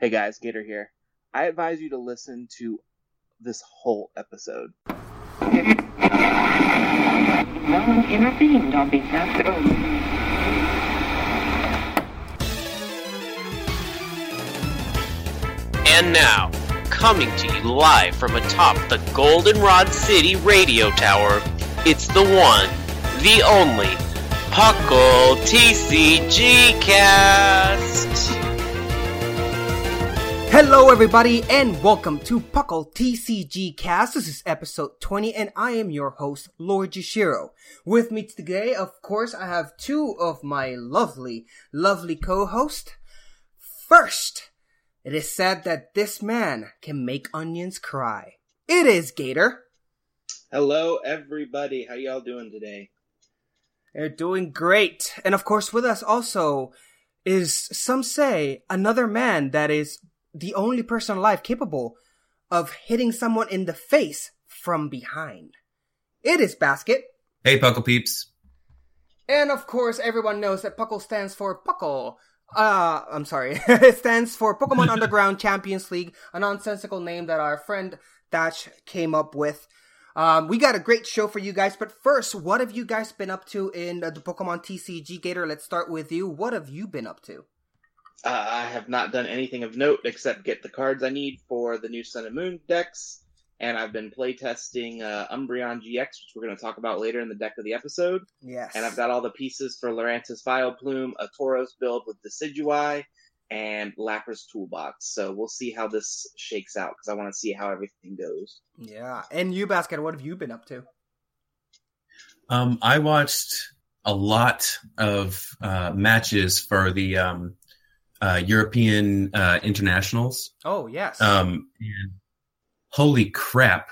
Hey guys, Gator here. I advise you to listen to this whole episode. No one intervened on behalf of... And now, coming to you live from atop the Goldenrod City radio tower, it's the one, the only, Puckle TCG Cast! Hello, everybody, and welcome to Puckle TCG Cast. This is episode 20, and I am your host, Lord Yashiro. With me today, of course, I have two of my lovely, lovely co-hosts. First, it is said that this man can make onions cry. It is Gator. Hello, everybody. How y'all doing today? They're doing great. And of course, with us also is, some say, another man that is the only person alive capable of hitting someone in the face from behind. It is Basket. Hey, Puckle peeps. And of course, everyone knows that Puckle stands for Puckle. Uh, I'm sorry. it stands for Pokemon Underground Champions League, a nonsensical name that our friend Dash came up with. Um, we got a great show for you guys, but first, what have you guys been up to in the Pokemon TCG Gator? Let's start with you. What have you been up to? Uh, I have not done anything of note except get the cards I need for the new Sun and Moon decks, and I've been playtesting uh, Umbreon GX, which we're going to talk about later in the deck of the episode. Yes. And I've got all the pieces for Lurantis Vileplume, a Tauros build with Decidueye, and Lapras Toolbox. So we'll see how this shakes out because I want to see how everything goes. Yeah. And you, Basket, what have you been up to? Um, I watched a lot of uh, matches for the um, uh, European uh, internationals. Oh, yes. Um, and holy crap,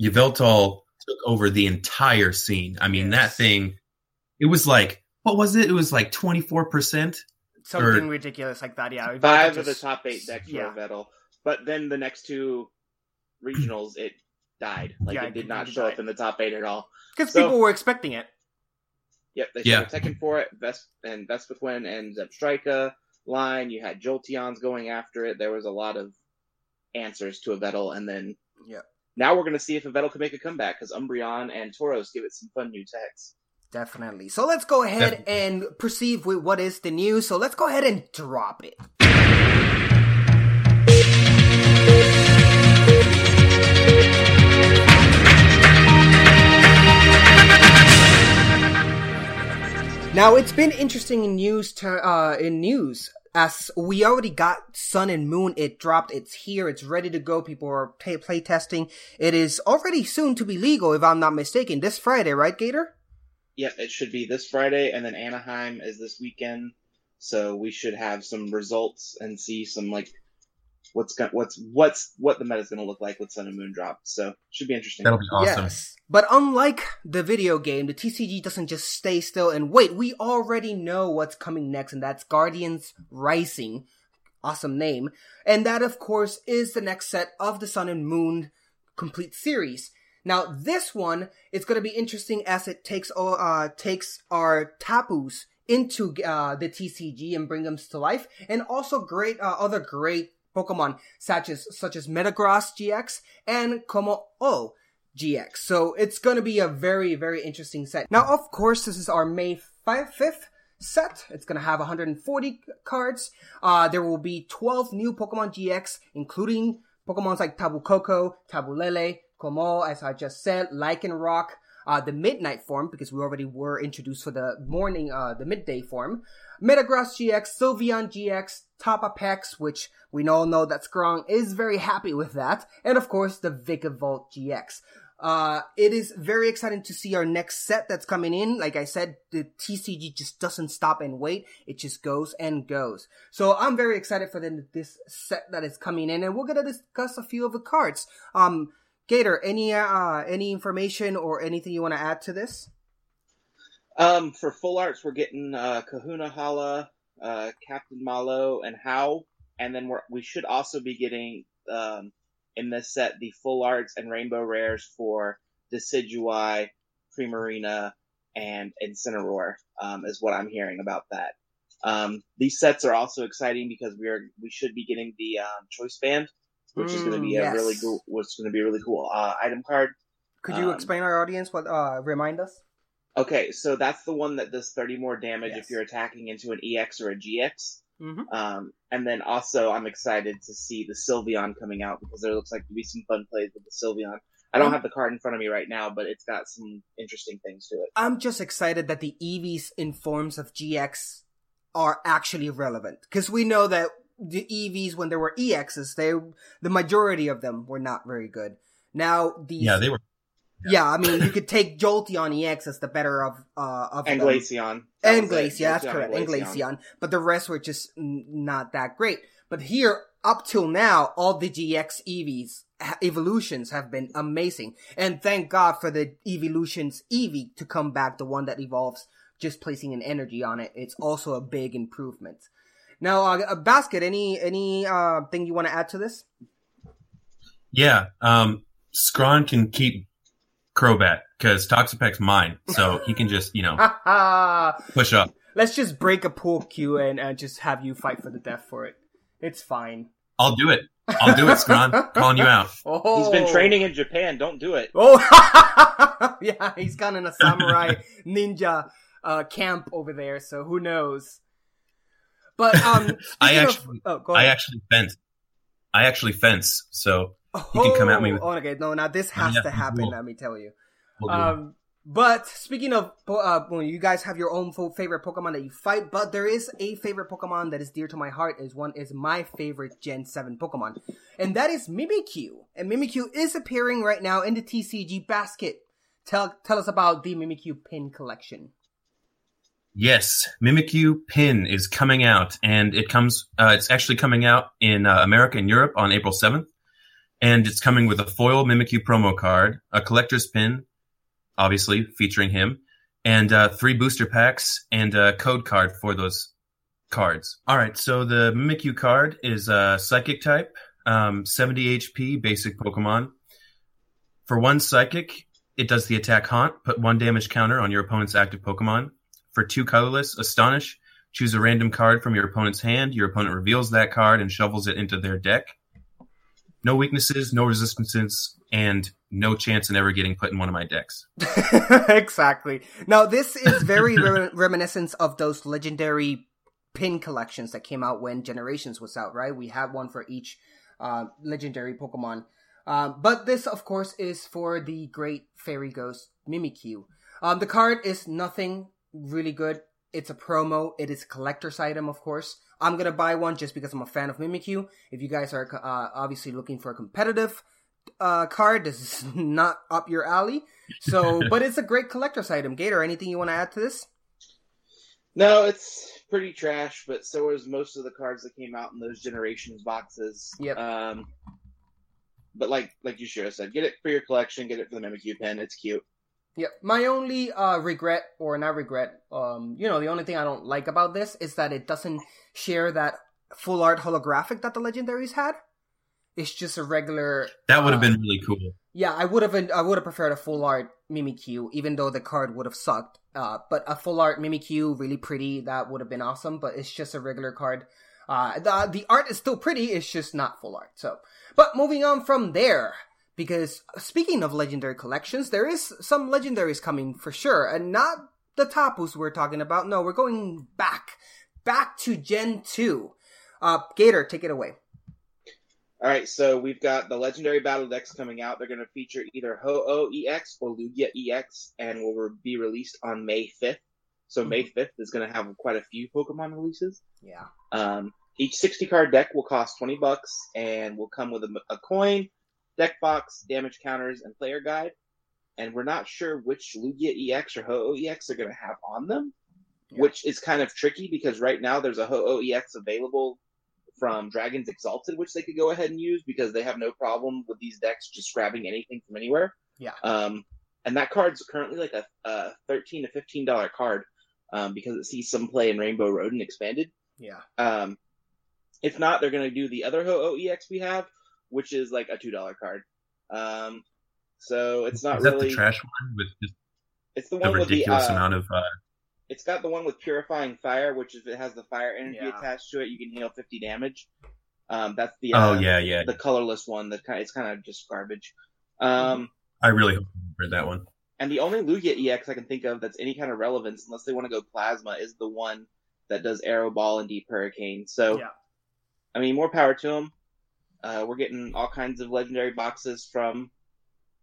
Yveltal took over the entire scene. I mean, that thing, it was like, what was it? It was like 24%. Something ridiculous like that, yeah. Five Just- of the top eight decks yeah. were Yveltal, but then the next two regionals, it died. Like Yeah, it did it not show died. up in the top eight at all. Because So- people were expecting it. Yep, they Yeah. showed Tekken for it, Ves- and Vespiquen and Zebstrika line. You had Jolteons going after it. There was a lot of answers to a Yveltal, and then yeah. now we're going to see if a Yveltal can make a comeback because Umbreon and Tauros give it some fun new techs. Definitely. So let's go ahead Definitely. and proceed with what is the news. So let's go ahead and drop it. Now it's been interesting in news to, uh, in news as we already got Sun and Moon. It dropped. It's here. It's ready to go. People are play, play testing. It is already soon to be legal, if I'm not mistaken. This Friday, right, Gator? Yeah, it should be this Friday, and then Anaheim is this weekend. So we should have some results and see some like what's going what's what's what the meta's going to look like with Sun and Moon drop. So should be interesting. That'll be awesome. Yes. But unlike the video game, the TCG doesn't just stay still and wait. We already know what's coming next, and that's Guardians Rising. Awesome name. And that, of course, is the next set of the Sun and Moon complete series. Now, this one is going to be interesting as it takes uh takes our tapus into uh, the TCG and bring them to life, and also great uh, other great Pokemon such as such as Metagross GX and Como O GX. So it's going to be a very very interesting set. Now, of course, this is our May 5th set. It's gonna have 140 cards. Uh, there will be 12 new Pokemon GX, including Pokemons like Tapu Koko, Tapu Lele, Como, as I just said, Lycanroc, uh, the midnight form, because we already were introduced for the morning, uh, the midday form, Metagross GX, Sylveon GX, Toxapex, which we all know that Scrong is very happy with that, and of course the Vikavolt GX. Uh, it is very exciting to see our next set that's coming in. Like I said, the TCG just doesn't stop and wait. It just goes and goes. So I'm very excited for the, this set that is coming in and we're going to discuss a few of the cards. Um, Gator, any, uh, any information or anything you want to add to this? Um, for full arts, we're getting, uh, Kahuna Hala, uh, Captain Mallow, and Hau. And then we're, we should also be getting, um, in this set the full arts and rainbow rares for Decidueye, Primarina, and Incineroar, um, is what I'm hearing about that. Um, these sets are also exciting because we are we should be getting the um, choice band, which mm, is going to be a really cool. What's going to be a really cool uh, item card. Could you um, explain our audience what? Uh, remind us. Okay, so that's the one that does 30 more damage yes. if you're attacking into an EX or a GX. Mm-hmm. Um, and then also, I'm excited to see the Sylveon coming out because there looks like to be some fun plays with the Sylveon. I don't have the card in front of me right now, but it's got some interesting things to it. I'm just excited that the EVs in forms of GX are actually relevant because we know that the EVs when there were EXs, they the majority of them were not very good. Now these yeah they were yeah, I mean, you could take Jolteon EX as the better of uh of and them. Glaceon. That and Glaceon, that's correct. And Glaceon. Glaceon, but the rest were just not that great. But here, up till now, all the GX EVs evolutions have been amazing, and thank God for the evolutions Eevee to come back, the one that evolves just placing an energy on it. It's also a big improvement. Now, uh, basket, any any uh thing you want to add to this? Yeah, um, Scrawn can keep Crobat because Toxapex's mine, so he can just you know push up. Let's just break a pool cue and uh, just have you fight for the death for it. It's fine. I'll do it. I'll do it, Scrawn. Calling you out. Oh. He's been training in Japan. Don't do it. Oh, yeah, he's gone in a samurai ninja uh, camp over there, so who knows? But um, I actually, of, oh, I actually fence. I actually fence, so you can come at me. With, oh, okay, no, now this has to happen. Let me tell you. Um, but speaking of, uh, well, you guys have your own favorite Pokemon that you fight, but there is a favorite Pokemon that is dear to my heart. Is one is my favorite Gen Seven Pokemon, and that is Mimikyu. And Mimikyu is appearing right now in the TCG basket. Tell tell us about the Mimikyu pin collection. Yes, Mimikyu pin is coming out, and it comes. Uh, it's actually coming out in uh, America and Europe on April seventh and it's coming with a foil Mimikyu promo card, a collector's pin, obviously featuring him, and uh, three booster packs and a code card for those cards. All right, so the Mimikyu card is a psychic type, um, 70 HP basic Pokemon. For one psychic, it does the attack haunt, put one damage counter on your opponent's active Pokemon. For two colorless, astonish, choose a random card from your opponent's hand. Your opponent reveals that card and shovels it into their deck no weaknesses, no resistances, and no chance in ever getting put in one of my decks. exactly. Now, this is very re- reminiscent of those legendary pin collections that came out when Generations was out, right? We have one for each uh, legendary Pokemon. Um, but this, of course, is for the great fairy ghost Mimikyu. Um, the card is nothing really good. It's a promo. It is a collector's item, of course. I'm gonna buy one just because I'm a fan of Mimikyu. If you guys are uh, obviously looking for a competitive uh, card, this is not up your alley. So, but it's a great collector's item. Gator, anything you want to add to this? No, it's pretty trash, but so is most of the cards that came out in those generations boxes. Yep. Um, but like like you sure said, get it for your collection, get it for the Mimikyu pen. It's cute. Yeah, my only uh, regret, or not regret, um, you know, the only thing I don't like about this is that it doesn't share that full art holographic that the legendaries had. It's just a regular. That would have uh, been really cool. Yeah, I would have. Been, I would have preferred a full art Mimikyu, even though the card would have sucked. Uh, but a full art Mimikyu, really pretty, that would have been awesome. But it's just a regular card. Uh, the the art is still pretty. It's just not full art. So, but moving on from there, because speaking of legendary collections, there is some legendaries coming for sure, and not the Tapus we're talking about. No, we're going back, back to Gen 2. Uh, Gator, take it away. All right, so we've got the legendary battle decks coming out. They're going to feature either Ho-Oh EX or Lugia EX, and will re- be released on May 5th. So May 5th is going to have quite a few Pokemon releases. Yeah. Um, each 60 card deck will cost 20 bucks and will come with a, a coin, deck box, damage counters, and player guide. And we're not sure which Lugia EX or Ho-Oh EX they're going to have on them, Yeah. which is kind of tricky because right now there's a Ho-Oh EX available from Dragons Exalted, which they could go ahead and use because they have no problem with these decks just grabbing anything from anywhere. Yeah. Um, and that card's currently like a, a 13 to 15 dollar card um, because it sees some play in Rainbow Road and expanded. Yeah. Um, if not, they're going to do the other Ho-Oh EX we have, which is like a two dollar card. Um, so it's not Is that really. the trash one with just It's the the one with the. ridiculous Uh, amount of? Uh, it's got the one with purifying fire, which if it has the fire energy Yeah. attached to it, you can heal fifty damage. Um, that's the. oh uh, yeah, yeah. The colorless one. That kind. It's kind of just garbage. Um, I really hope you read that one. and the only Lugia EX I can think of that's any kind of relevance, unless they want to go plasma, is the one that does Aero Ball and Deep Hurricane. So. Yeah. I mean, more power to them. Uh, we're getting all kinds of legendary boxes from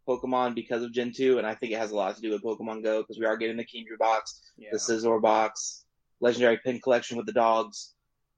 Pokemon because of Gen 2, and I think it has a lot to do with Pokemon Go because we are getting the Kingdra box, Yeah. the Scizor box, legendary pin collection with the dogs.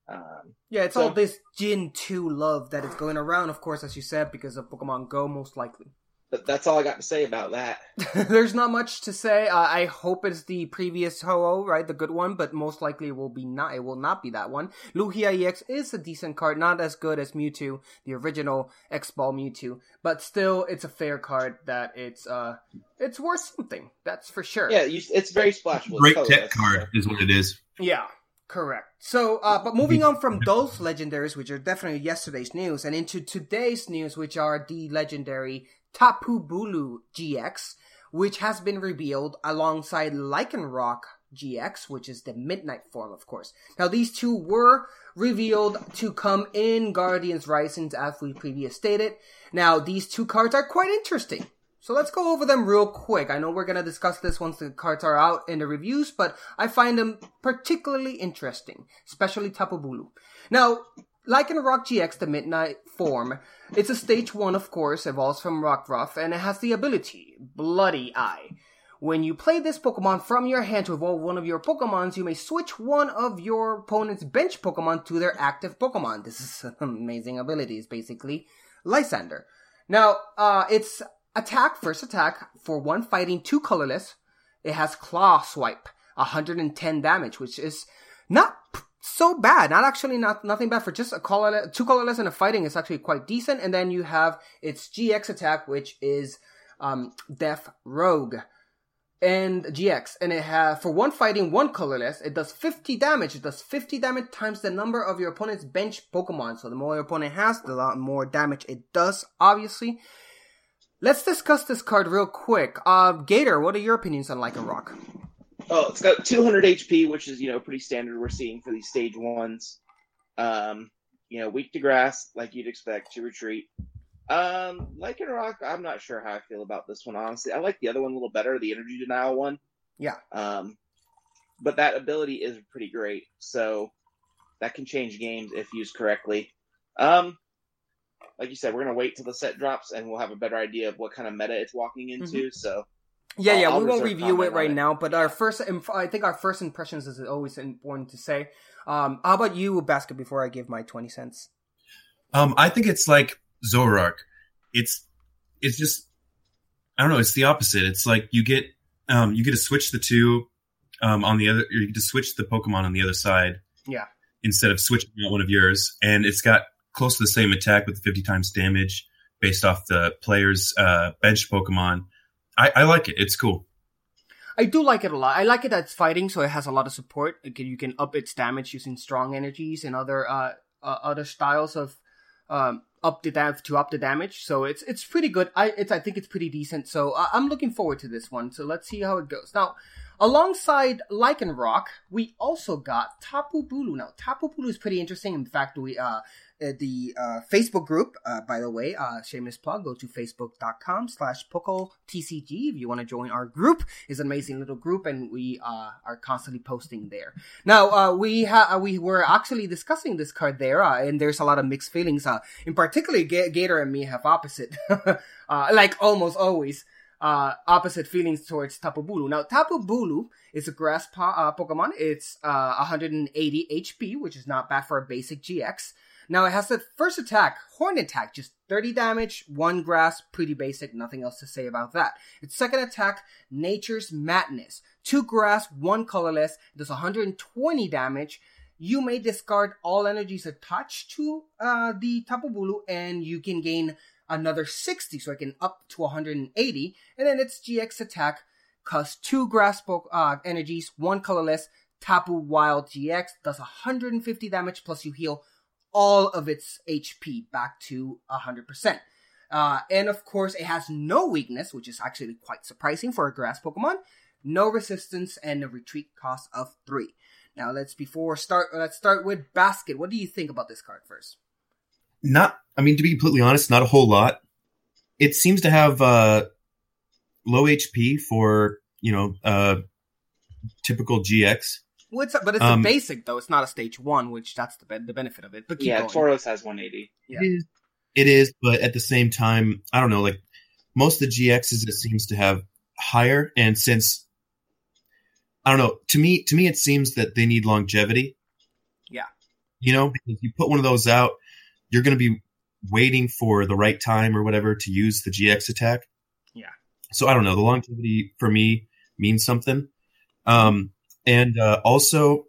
Um, Yeah, it's So- all this Gen 2 love that is going around, of course, as you said, because of Pokemon Go, most likely. But that's all I got to say about that. There's not much to say. Uh, I hope it's the previous Ho-Oh, right, the good one, but most likely it will be not. It will not be that one. Lugia EX is a decent card, not as good as Mewtwo, the original X-Ball Mewtwo, but still, it's a fair card that it's uh, it's worth something. That's for sure. Yeah, you, it's very splashable. Great colorless, tech card is what it is. Yeah, correct. So, uh, but moving on from those legendaries, which are definitely yesterday's news, and into today's news, which are the legendary Tapu Bulu GX, which has been revealed alongside Lycanroc GX, which is the midnight form, of course. Now, these two were revealed to come in Guardians Rising, as we previously stated. Now, these two cards are quite interesting. So let's go over them real quick. I know we're gonna discuss this once the cards are out in the reviews, but I find them particularly interesting, especially Tapu Bulu. Now, Lycanroc GX, the Midnight form, it's a stage one, of course, evolves from Rockruff, and it has the ability, Bloody Eye. When you play this Pokemon from your hand to evolve one of your Pokemons, you may switch one of your opponent's bench Pokemon to their active Pokemon. This is amazing ability, it's basically Lysandre. Now, uh, it's attack, first attack, for one fighting, two colorless. It has Claw Swipe, 110 damage, which is not so bad. Not actually not nothing bad for just a colorless, two colorless and a fighting. It's actually quite decent. And then you have its GX attack, which is um, Death Rogue and GX, and it has for one fighting, one colorless. It does 50 damage. It does 50 damage times the number of your opponent's bench Pokemon. So the more your opponent has, the lot more damage it does. Obviously. Let's discuss this card real quick. Uh, Gator, what are your opinions on Lycanroc? Oh, it's got 200 HP, which is you know pretty standard we're seeing for these stage ones. Um, you know, weak to grass, like you'd expect to retreat. Um, Lycanroc, I'm not sure how I feel about this one. Honestly, I like the other one a little better, the energy denial one. Yeah. Um, but that ability is pretty great, so that can change games if used correctly. Um, like you said, we're gonna wait till the set drops, and we'll have a better idea of what kind of meta it's walking into. So Yeah, yeah, I'll we won't review it right it. now, but our first, inf- I think our first impressions is always important to say. Um, how about you, Basket, before I give my 20 cents? Um, I think it's like Zoroark. It's it's just I don't know. It's the opposite. It's like you get um you get to switch the two um on the other. You get to switch the Pokemon on the other side. Yeah. Instead of switching out one of yours, and it's got close to the same attack with 50 times damage based off the player's uh, bench Pokemon. I, I like it. It's cool. I do like it a lot. I like it that it's fighting, so it has a lot of support. Can, you can up its damage using strong energies and other uh, uh other styles of um up the dam- to up the damage. So it's it's pretty good. I it's I think it's pretty decent. So uh, I'm looking forward to this one. So let's see how it goes. Now, Alongside Lycanroc, we also got Tapu Bulu. Now, Tapu Bulu is pretty interesting. In fact, we uh, the uh, Facebook group, uh, by the way, uh, shameless plug, go to facebook.com slash TCG if you want to join our group. It's an amazing little group and we uh, are constantly posting there. Now, uh, we ha- we were actually discussing this card there uh, and there's a lot of mixed feelings. Uh, in particular, G- Gator and me have opposite, uh, like almost always. Uh, opposite feelings towards Tapu Bulu. Now, Tapu Bulu is a grass po- uh, Pokemon. It's uh, 180 HP, which is not bad for a basic GX. Now it has the first attack, Horn Attack, just 30 damage, one grass, pretty basic, nothing else to say about that. Its second attack, Nature's Madness, two grass, one colorless, does 120 damage. You may discard all energies attached to uh, the Tapu Bulu, and you can gain another 60, so I can up to 180. And then its GX attack costs two grass uh, energies, one colorless, Tapu Wild GX does 150 damage plus you heal all of its HP back to 100%. Uh, and of course, it has no weakness, which is actually quite surprising for a grass Pokemon. No resistance and a retreat cost of three. Now let's before start. Let's start with Basket. What do you think about this card first? Not, I mean, to be completely honest, not a whole lot. It seems to have uh, low HP for you know uh, typical GX. Well, it's a, but it's Um, a basic though. It's not a stage one, which that's the be- the benefit of it. But keep yeah, going. Tauros has 180. Yeah. It is, it is, but at the same time, I don't know. Like most of the GXs, it seems to have higher, and since I don't know, to me, to me, it seems that they need longevity. Yeah. you know, because you put one of those out, you're going to be waiting for the right time or whatever to use the GX attack. Yeah. So I don't know. The longevity for me means something. Um, and uh, also,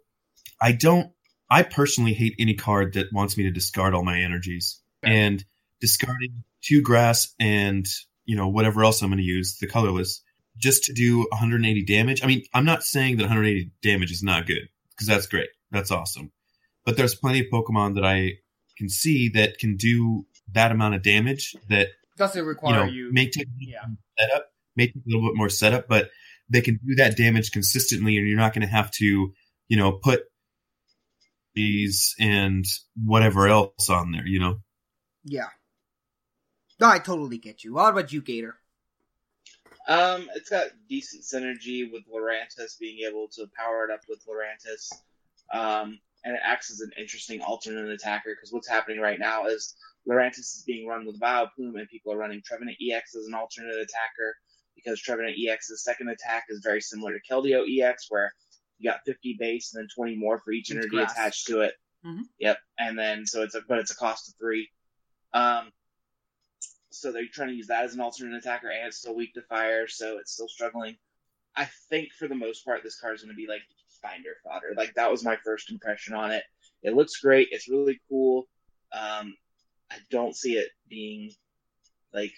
I don't. I personally hate any card that wants me to discard all my energies and discarding two grass and you know whatever else I'm going to use the colorless just to do 180 damage. I mean, I'm not saying that 180 damage is not good because that's great, that's awesome. But there's plenty of Pokemon that I can see that can do that amount of damage that Doesn't you require know you. may take yeah. setup, may take a little bit more setup, but they can do that damage consistently, and you're not going to have to, you know, put these and whatever else on there. You know, Yeah. No, I totally get you. What about you, Gator? Um, it's got decent synergy with Lurantis being able to power it up with Lurantis. Um, and it acts as an interesting alternate attacker because what's happening right now is Lurantis is being run with Vileplume and people are running Trevenant EX as an alternate attacker because Trevenant EX's second attack is very similar to Keldeo EX where you got 50 base and then 20 more for each energy grass. attached to it. Mhm. Yep. And then, so it's a, but it's a cost of three. Um, so they're trying to use that as an alternate attacker, and it's still weak to fire, so it's still struggling. I think for the most part, this card is going to be like binder fodder. Like that was my first impression on it. It looks great. It's really cool. Um, I don't see it being like,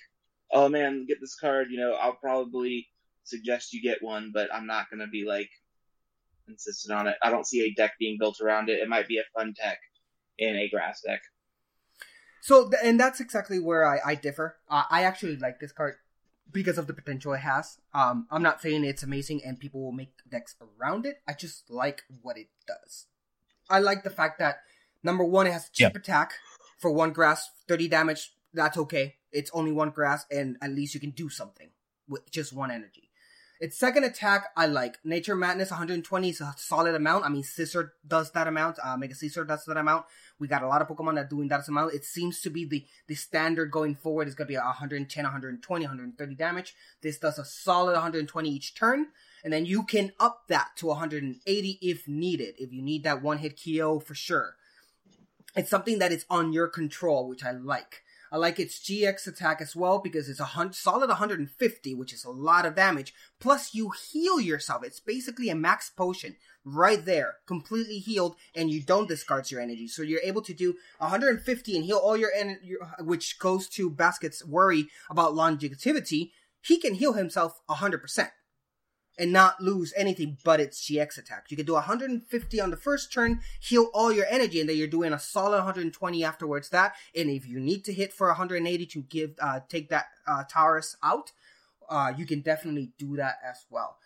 oh man, get this card. You know, I'll probably suggest you get one, but I'm not going to be like insistent on it. I don't see a deck being built around it. It might be a fun tech in a grass deck. So, and that's exactly where I, I differ. Uh, I actually like this card because of the potential it has. Um, I'm not saying it's amazing and people will make decks around it. I just like what it does. I like the fact that number one, it has cheap attack for one grass, 30 damage. That's okay. It's only one grass, and at least you can do something with just one energy. Its second attack, I like. Nature Madness 120 is a solid amount. I mean, Scizor does that amount. Uh, Mega Scizor does that amount. We got a lot of Pokemon that doing that amount. It seems to be the, the standard going forward It's going to be 110, 120, 130 damage. This does a solid 120 each turn. And then you can up that to 180 if needed. If you need that one hit KO for sure. It's something that is on your control, which I like. I like its GX attack as well because it's a hun- solid 150, which is a lot of damage. Plus, you heal yourself. It's basically a max potion right there, completely healed, and you don't discard your energy. So you're able to do 150 and heal all your energy, which goes to Basket's worry about longevity. He can heal himself 100% and not lose anything but its GX attack. You can do 150 on the first turn, heal all your energy, and then you're doing a solid 120 afterwards. That, and if you need to hit for 180 to give uh, take that uh, Tauros out, uh, you can definitely do that as well.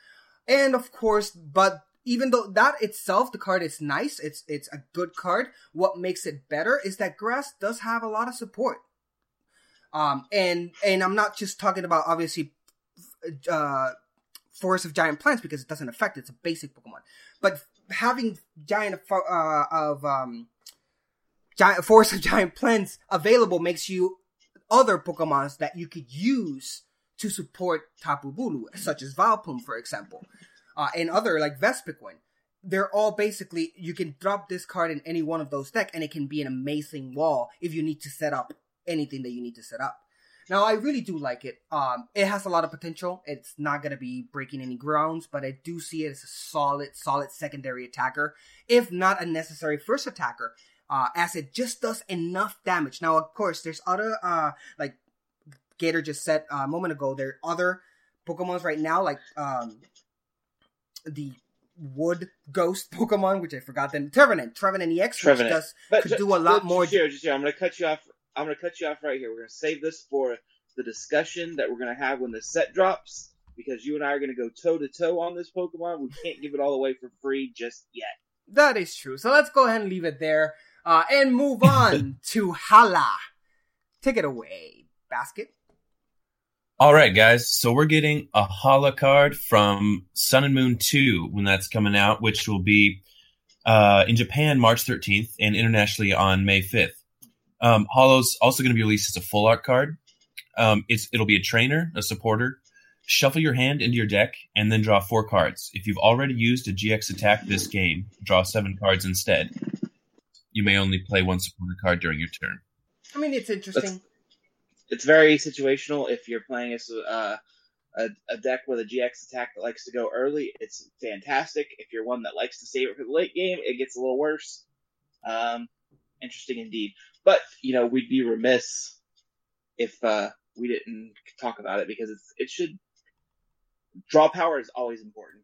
and of course, but even though that itself, the card is nice, it's it's a good card. What makes it better is that grass does have a lot of support. Um, and and I'm not just talking about obviously, uh, forest of giant plants because it doesn't affect it's a basic Pokemon, but having giant uh, of um giant forest of giant plants available makes you other Pokemons that you could use to support Tapu Bulu, such as Vileplume, for example, uh, and other like Vespiquen. They're all basically you can drop this card in any one of those decks, and it can be an amazing wall if you need to set up anything that you need to set up. Now, I really do like it. Um, it has a lot of potential. It's not going to be breaking any grounds, but I do see it as a solid, solid secondary attacker, if not a necessary first attacker, uh, as it just does enough damage. Now, of course, there's other, uh, like Gator just said a moment ago, there are other Pokemons right now, like um, the Wood Ghost Pokemon, which I forgot then. Trevenant, Trevenant EX, which Trevenant. does But could ju- do a lot just more. Here, just here, I'm going to cut you off. I'm going to cut you off right here. We're going to save this for the discussion that we're going to have when the set drops because you and I are going to go toe to toe on this Pokemon. We can't give it all away for free just yet. That is true. So let's go ahead and leave it there uh, and move on to Hala. Take it away, Basket. All right, guys. So we're getting a Hala card from Sun and Moon 2 when that's coming out, which will be uh, in Japan March 13th and internationally on May 5th. Um, Hala's also going to be released as a full art card. Um, it's it'll be a trainer, a supporter. Shuffle your hand into your deck and then draw four cards. If you've already used a GX attack this game, draw seven cards instead. You may only play one supporter card during your turn. I mean, it's interesting. It's very situational. If you're playing as uh, a, a deck with a GX attack that likes to go early, it's fantastic. If you're one that likes to save it for the late game, it gets a little worse. Um, interesting indeed. But you know, we'd be remiss if uh, we didn't talk about it because it's it should draw power is always important.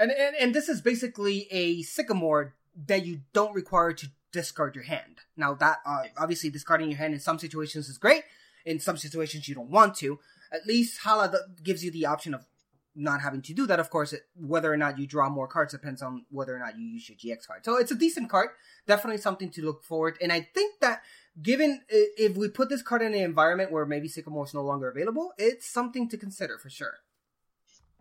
And, and and this is basically a sycamore that you don't require to discard your hand. Now that uh, obviously discarding your hand in some situations is great. In some situations you don't want to. At least Hala gives you the option of not having to do that. Of course, it, whether or not you draw more cards depends on whether or not you use your GX card. So it's a decent card. Definitely something to look forward. And I think that given if we put this card in an environment where maybe Sycamore is no longer available, it's something to consider for sure.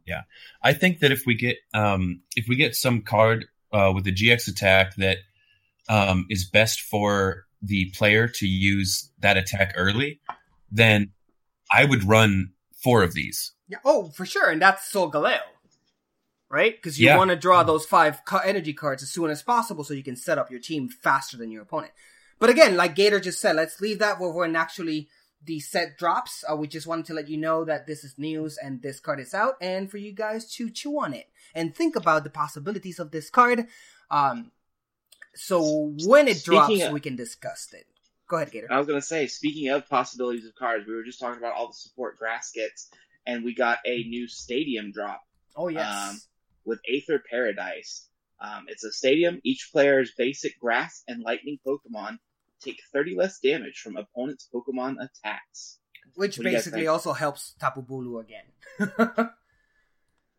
Yeah, I think that if we get um, if we get some card uh, with a GX attack that um, is best for the player to use that attack early, then I would run four of these. Yeah. Oh, for sure, and that's Solgaleo, right? Because you Yeah. want to draw those five energy cards as soon as possible, so you can set up your team faster than your opponent. But again, like Gator just said, let's leave that for when actually the set drops. Uh, we just wanted to let you know that this is news and this card is out, and for you guys to chew on it and think about the possibilities of this card. Um, so when it Speaking drops, of- we can discuss it. Go ahead, Gator. I was gonna say, speaking of possibilities of cards, we were just talking about all the support grass gets, and we got a new stadium drop Oh yes. um, with Aether Paradise. Um, it's a stadium. Each player's basic grass and lightning Pokemon take 30 less damage from opponent's Pokemon attacks. which What do you guys basically also helps Tapu Bulu again.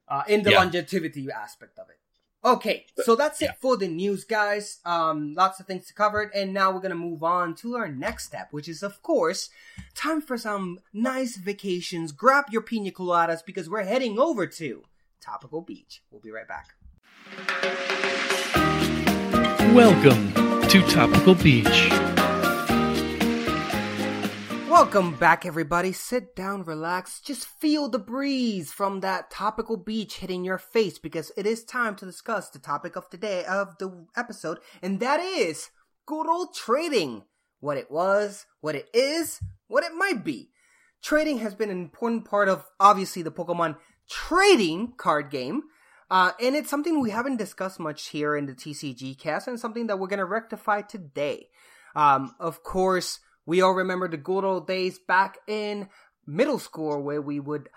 uh, in the Yeah. longevity aspect of it. Okay, so that's Yeah. it for the news, guys. Um, lots of things to cover, and now we're gonna move on to our next step, which is, of course, time for some nice vacations. Grab your pina coladas because we're heading over to Topical Beach. We'll be right back. Welcome to Topical Beach. Welcome back, everybody. Sit down, relax, just feel the breeze from that topical beach hitting your face because it is time to discuss the topic of today of the episode, and that is good old trading. What it was, what it is, what it might be. Trading has been an important part of obviously the Pokemon trading card game. Uh, and it's something we haven't discussed much here in the TCG cast, and something that we're going to rectify today. Um, of course, we all remember the good old days back in middle school where we would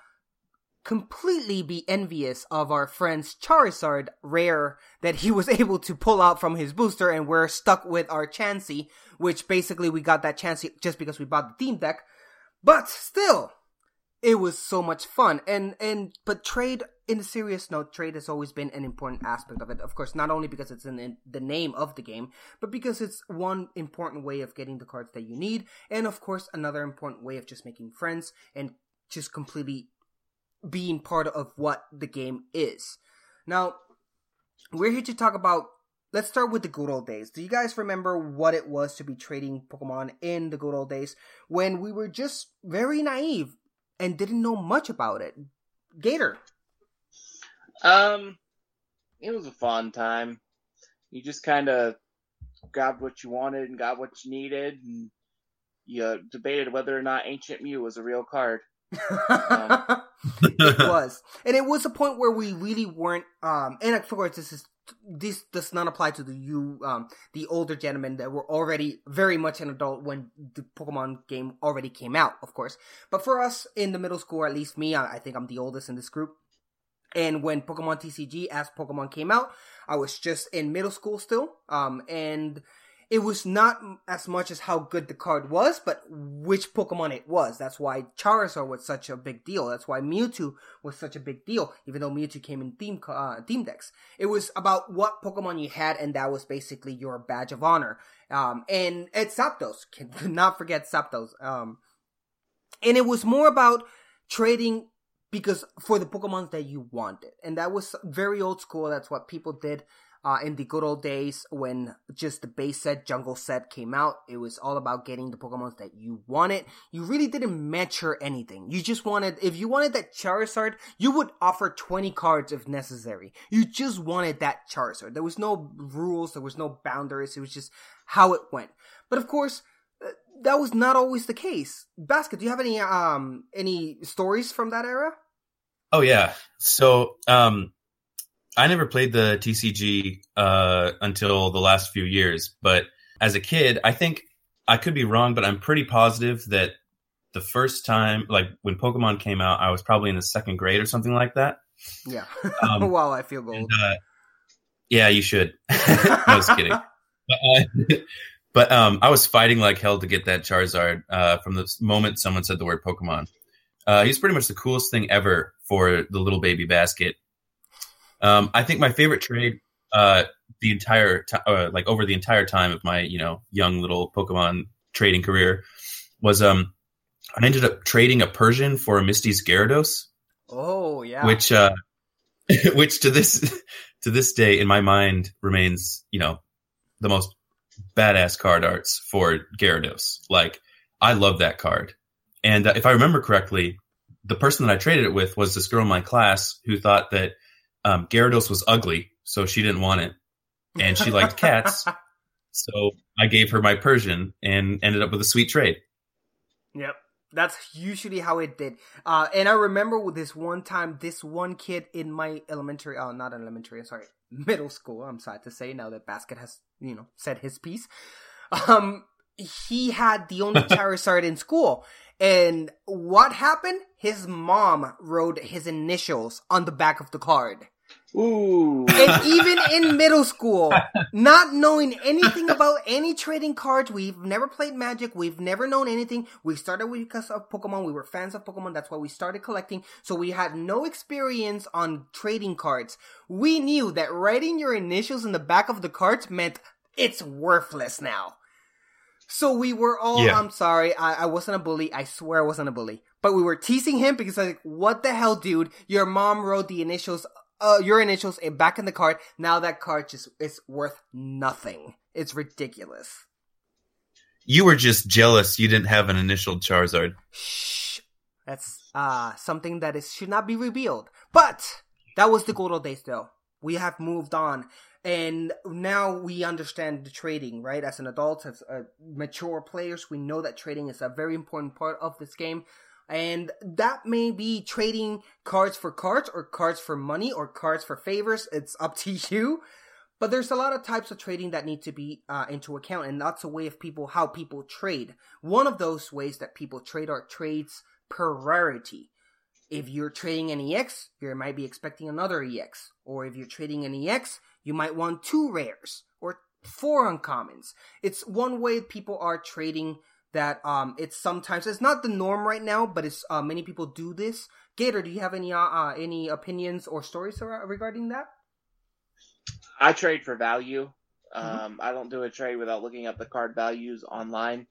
completely be envious of our friend's Charizard rare that he was able to pull out from his booster and we're stuck with our Chansey, which basically we got that Chansey just because we bought the theme deck. But still, it was so much fun and and trade in a serious note, trade has always been an important aspect of it. Of course, not only because it's in the name of the game, but because it's one important way of getting the cards that you need, and of course, another important way of just making friends and just completely being part of what the game is. Now, we're here to talk about. Let's start with the good old days. Do you guys remember what it was to be trading Pokemon in the good old days when we were just very naive and didn't know much about it? Gator. Um, it was a fun time. You just kind of grabbed what you wanted and got what you needed, and you debated whether or not Ancient Mew was a real card. um, it was, and it was a point where we really weren't. Um, and of course, this is this does not apply to the you, um, the older gentlemen that were already very much an adult when the Pokemon game already came out, of course. But for us in the middle school, at least me, I, I think I'm the oldest in this group. And when Pokemon TCG as Pokemon came out, I was just in middle school still. Um, and it was not as much as how good the card was, but which Pokemon it was. That's why Charizard was such a big deal. That's why Mewtwo was such a big deal, even though Mewtwo came in theme uh, theme decks. It was about what Pokemon you had, and that was basically your badge of honor. Um, and it's Zapdos. Can not forget Zapdos. Um, and it was more about trading because for the Pokemon that you wanted, and that was very old school. That's what people did uh, in the good old days when just the base set, jungle set came out, it was all about getting the Pokemon that you wanted. You really didn't mature anything. You just wanted, if you wanted that Charizard, you would offer 20 cards if necessary. You just wanted that Charizard. There was no rules, there was no boundaries, it was just how it went. But of course, that was not always the case. Basket, do you have any um any stories from that era? Oh yeah. So um I never played the TCG uh, until the last few years, but as a kid, I think I could be wrong, but I'm pretty positive that the first time, like when Pokemon came out, I was probably in the second grade or something like that. Yeah. Um, wow, I feel gold. And, uh, yeah, you should. I was kidding. But, uh, but um, I was fighting like hell to get that Charizard uh, from the moment someone said the word Pokemon. Uh, he's pretty much the coolest thing ever for the little baby basket. Um, I think my favorite trade, uh, the entire t- uh, like over the entire time of my you know young little Pokemon trading career, was um, I ended up trading a Persian for a Misty's Gyarados. Oh yeah, which uh, which to this to this day in my mind remains you know the most badass card arts for Gyarados. Like I love that card, and uh, if I remember correctly, the person that I traded it with was this girl in my class who thought that um, Gyarados was ugly, so she didn't want it, and she liked cats. So I gave her my Persian and ended up with a sweet trade. Yep. That's usually how it did. Uh, and I remember with this one time, this one kid in my elementary, oh, not elementary, sorry, middle school, I'm sad to say now that Basket has, you know, said his piece. Um, he had the only Charizard in school. And what happened? His mom wrote his initials on the back of the card. Ooh. And even in middle school, not knowing anything about any trading cards, we've never played Magic, we've never known anything. We started because of Pokemon, we were fans of Pokemon, that's why we started collecting. So we had no experience on trading cards. We knew that writing your initials in the back of the cards meant it's worthless now. So we were all, yeah. I'm sorry, I, I wasn't a bully. I swear I wasn't a bully. But we were teasing him because like, what the hell, dude? Your mom wrote the initials, uh, your initials back in the card. Now that card just is worth nothing. It's ridiculous. You were just jealous you didn't have an initial Charizard. Shh. That's, uh, something that is, should not be revealed. But, that was the good old days though. We have moved on and now we understand the trading right as an adult as uh, mature players we know that trading is a very important part of this game and that may be trading cards for cards or cards for money or cards for favors it's up to you but there's a lot of types of trading that need to be uh, into account and that's a way of people how people trade one of those ways that people trade are trades per rarity if you're trading an EX, you might be expecting another EX. Or if you're trading an EX, you might want two rares or four uncommons. It's one way people are trading that um it's sometimes it's not the norm right now, but it's uh, many people do this. Gator, do you have any uh, uh any opinions or stories regarding that? I trade for value. Mhm. Um, I don't do a trade without looking up the card values online,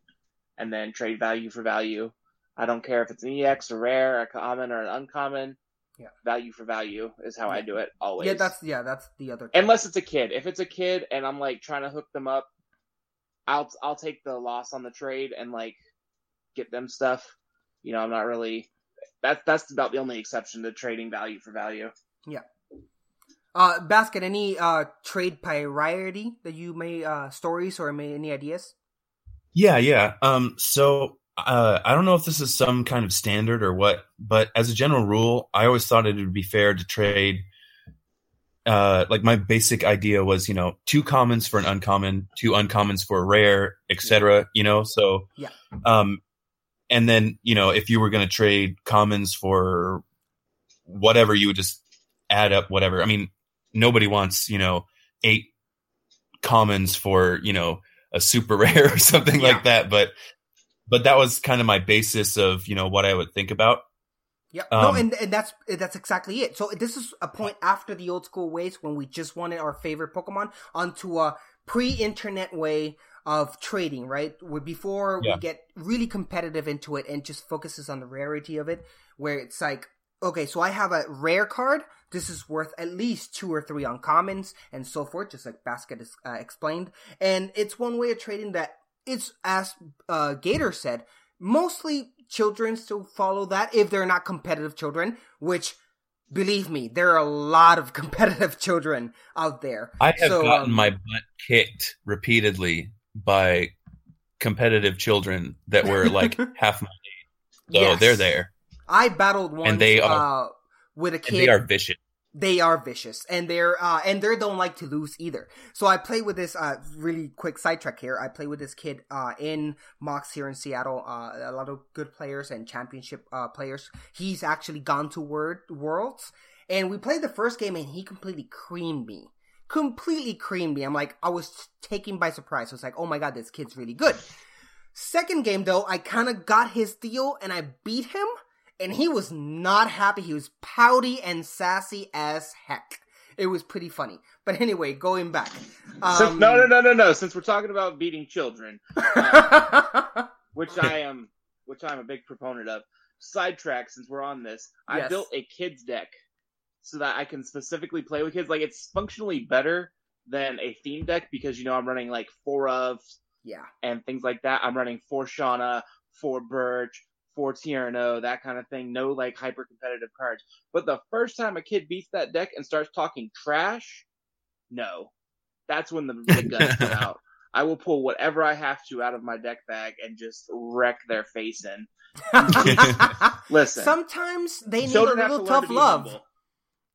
and then trade value for value. I don't care if it's an EX, a rare, a common, or an uncommon. Yeah. Value for value is how I do it always. Yeah, that's yeah, that's the other. unless it's a kid. If it's a kid and I'm like trying to hook them up, I'll I'll take the loss on the trade and like get them stuff. You know, I'm not really. That's that's about the only exception to trading value for value. Yeah. Uh, basket. Any uh trade priority that you may uh stories or may any ideas? Yeah, yeah. Um, so uh, I don't know if this is some kind of standard or what, but as a general rule, I always thought it would be fair to trade. Uh, like my basic idea was, you know, two commons for an uncommon, two uncommons for a rare, etc. You know, so Yeah. Um, and then you know, if you were going to trade commons for whatever, you would just add up whatever. I mean, nobody wants you know eight commons for you know a super rare or something Yeah. like that but but that was kind of my basis of you know what i would think about Yeah, no, Um, and, and that's that's exactly it. So this is a point after the old school ways when we just wanted our favorite Pokemon onto a pre-internet way of trading, right? Where before Yeah. we get really competitive into it and just focuses on the rarity of it, where it's like, okay, so I have a rare card. This is worth at least two or three uncommons and so forth, just like Basket is, uh, explained. And it's one way of trading that it's as uh, Gator said, mostly children still follow that if they're not competitive children, which believe me, there are a lot of competitive children out there. i have So, gotten um, my butt kicked repeatedly by competitive children that were like half my age so Yes. they're there I battled once they are- uh, with a and kid. they are vicious they are vicious and they're uh and they don't like to lose either. So i play with this uh really quick sidetrack here. I play with this kid uh in mox here in seattle uh a lot of good players and championship uh players. He's actually gone to word worlds and we played the first game and he completely creamed me. Completely creamed me. I'm like i was taken by surprise. I was like oh my god this kid's really good. Second game though i kind of got his deal and i beat him and he was not happy. He was pouty and sassy as heck. It was pretty funny. But anyway, going back. Since- Um, no, no, no, no, no. Since we're talking about beating children, which I am, which I'm a big proponent of. Sidetrack. Since we're on this, I Yes. built a kids deck so that I can specifically play with kids. Like it's functionally better than a theme deck because you know I'm running like four of yeah. and things like that. I'm running four Shauna, four Birch, four Tierno, oh, that kind of thing. No like hyper competitive cards. But the first time a kid beats that deck and starts talking trash, no, that's when the, the guns come out. I will pull whatever I have to out of my deck bag and just wreck their face in. Listen, Sometimes they need a children have to little to tough be love. humble.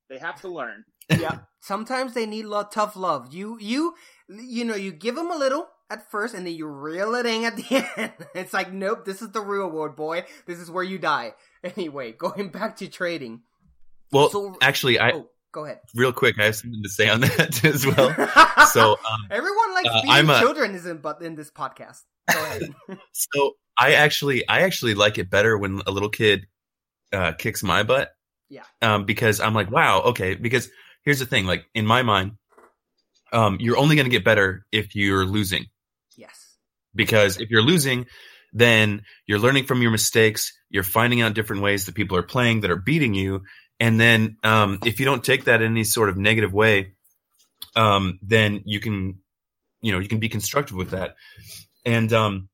They have to learn. yeah. Sometimes they need a little tough love. You, you, you know, you give them a little at first and then you reel it in at the end. It's like, nope, this is the real world, boy. This is where you die. Anyway, going back to trading. well So- actually i oh, go ahead. real quick i have something to say on that as well so um, everyone likes uh, being a- children, isn't but in this podcast. Go ahead. So I actually, I actually like it better when a little kid uh, kicks my butt. Yeah. Um, because I'm like, wow, okay. Because here's the thing, like in my mind, um, you're only going to get better if you're losing. Because if you're losing, then you're learning from your mistakes. You're finding out different ways that people are playing that are beating you. And then, um, if you don't take that in any sort of negative way, um, then you can, you know, you can be constructive with that. And, um,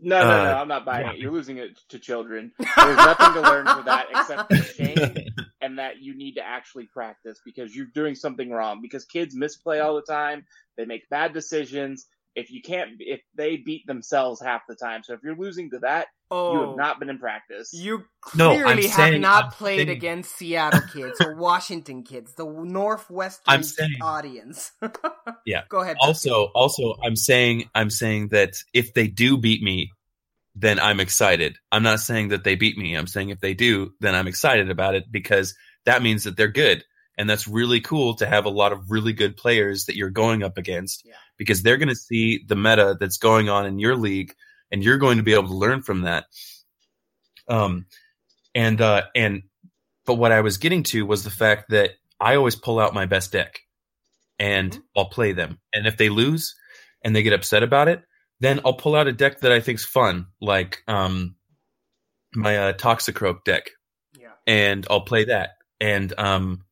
No, no, no, Uh, I'm not buying yeah. it. You're losing it to children. There's nothing to learn for that except shame and that you need to actually practice because you're doing something wrong. Because kids misplay all the time, they make bad decisions. If you can't, if they beat themselves half the time, so if you're losing to that, Oh, you have oh. not been in practice. You No, clearly have saying- not I'm played saying- against Seattle kids or Washington kids, the Northwestern I'm saying- audience. Yeah. Go ahead. also also i'm saying i'm saying that if they do beat me then i'm excited i'm not saying that they beat me i'm saying if they do then i'm excited about it because that means that they're good and that's really cool to have a lot of really good players that you're going up against Yeah. because they're going to see the meta that's going on in your league and you're going to be able to learn from that. Um, and uh, and but what I was getting to was the fact that I always pull out my best deck, and Mhm. I'll play them. And if they lose and they get upset about it, then I'll pull out a deck that I think's fun, like um, my uh, Toxicroak deck, yeah. and I'll play that. And um,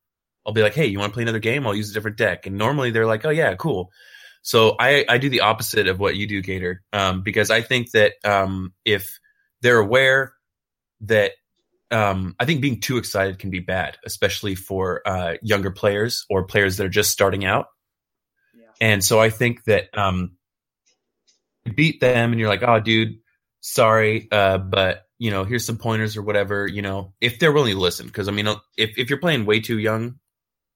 I'll be like, "Hey, you want to play another game? I'll use a different deck." And normally they're like, "Oh yeah, cool." So I I do the opposite of what you do, Gator, um, because I think that um, if they're aware that um, I think being too excited can be bad, especially for uh, younger players or players that are just starting out. Yeah. And so I think that um, you beat them, and you're like, "Oh, dude, sorry, uh, but you know, here's some pointers or whatever." You know, if they're willing to listen, because I mean, if if you're playing way too young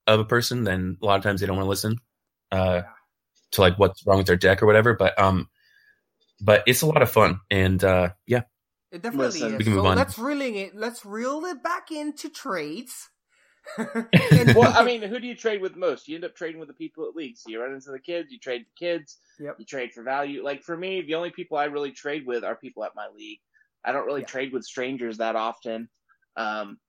of a person, then a lot of times they don't want to listen uh, to like what's wrong with their deck or whatever. But um, but it's a lot of fun, and uh, yeah, It definitely Listen. is. We can move so on. let's reeling it. Let's reel it back into trades. Well, I mean, who do you trade with most? You end up trading with the people at league. So you run into the kids, you trade the kids, Yep. you trade for value. Like for me, the only people I really trade with are people at my league. I don't really Yeah. trade with strangers that often. Um,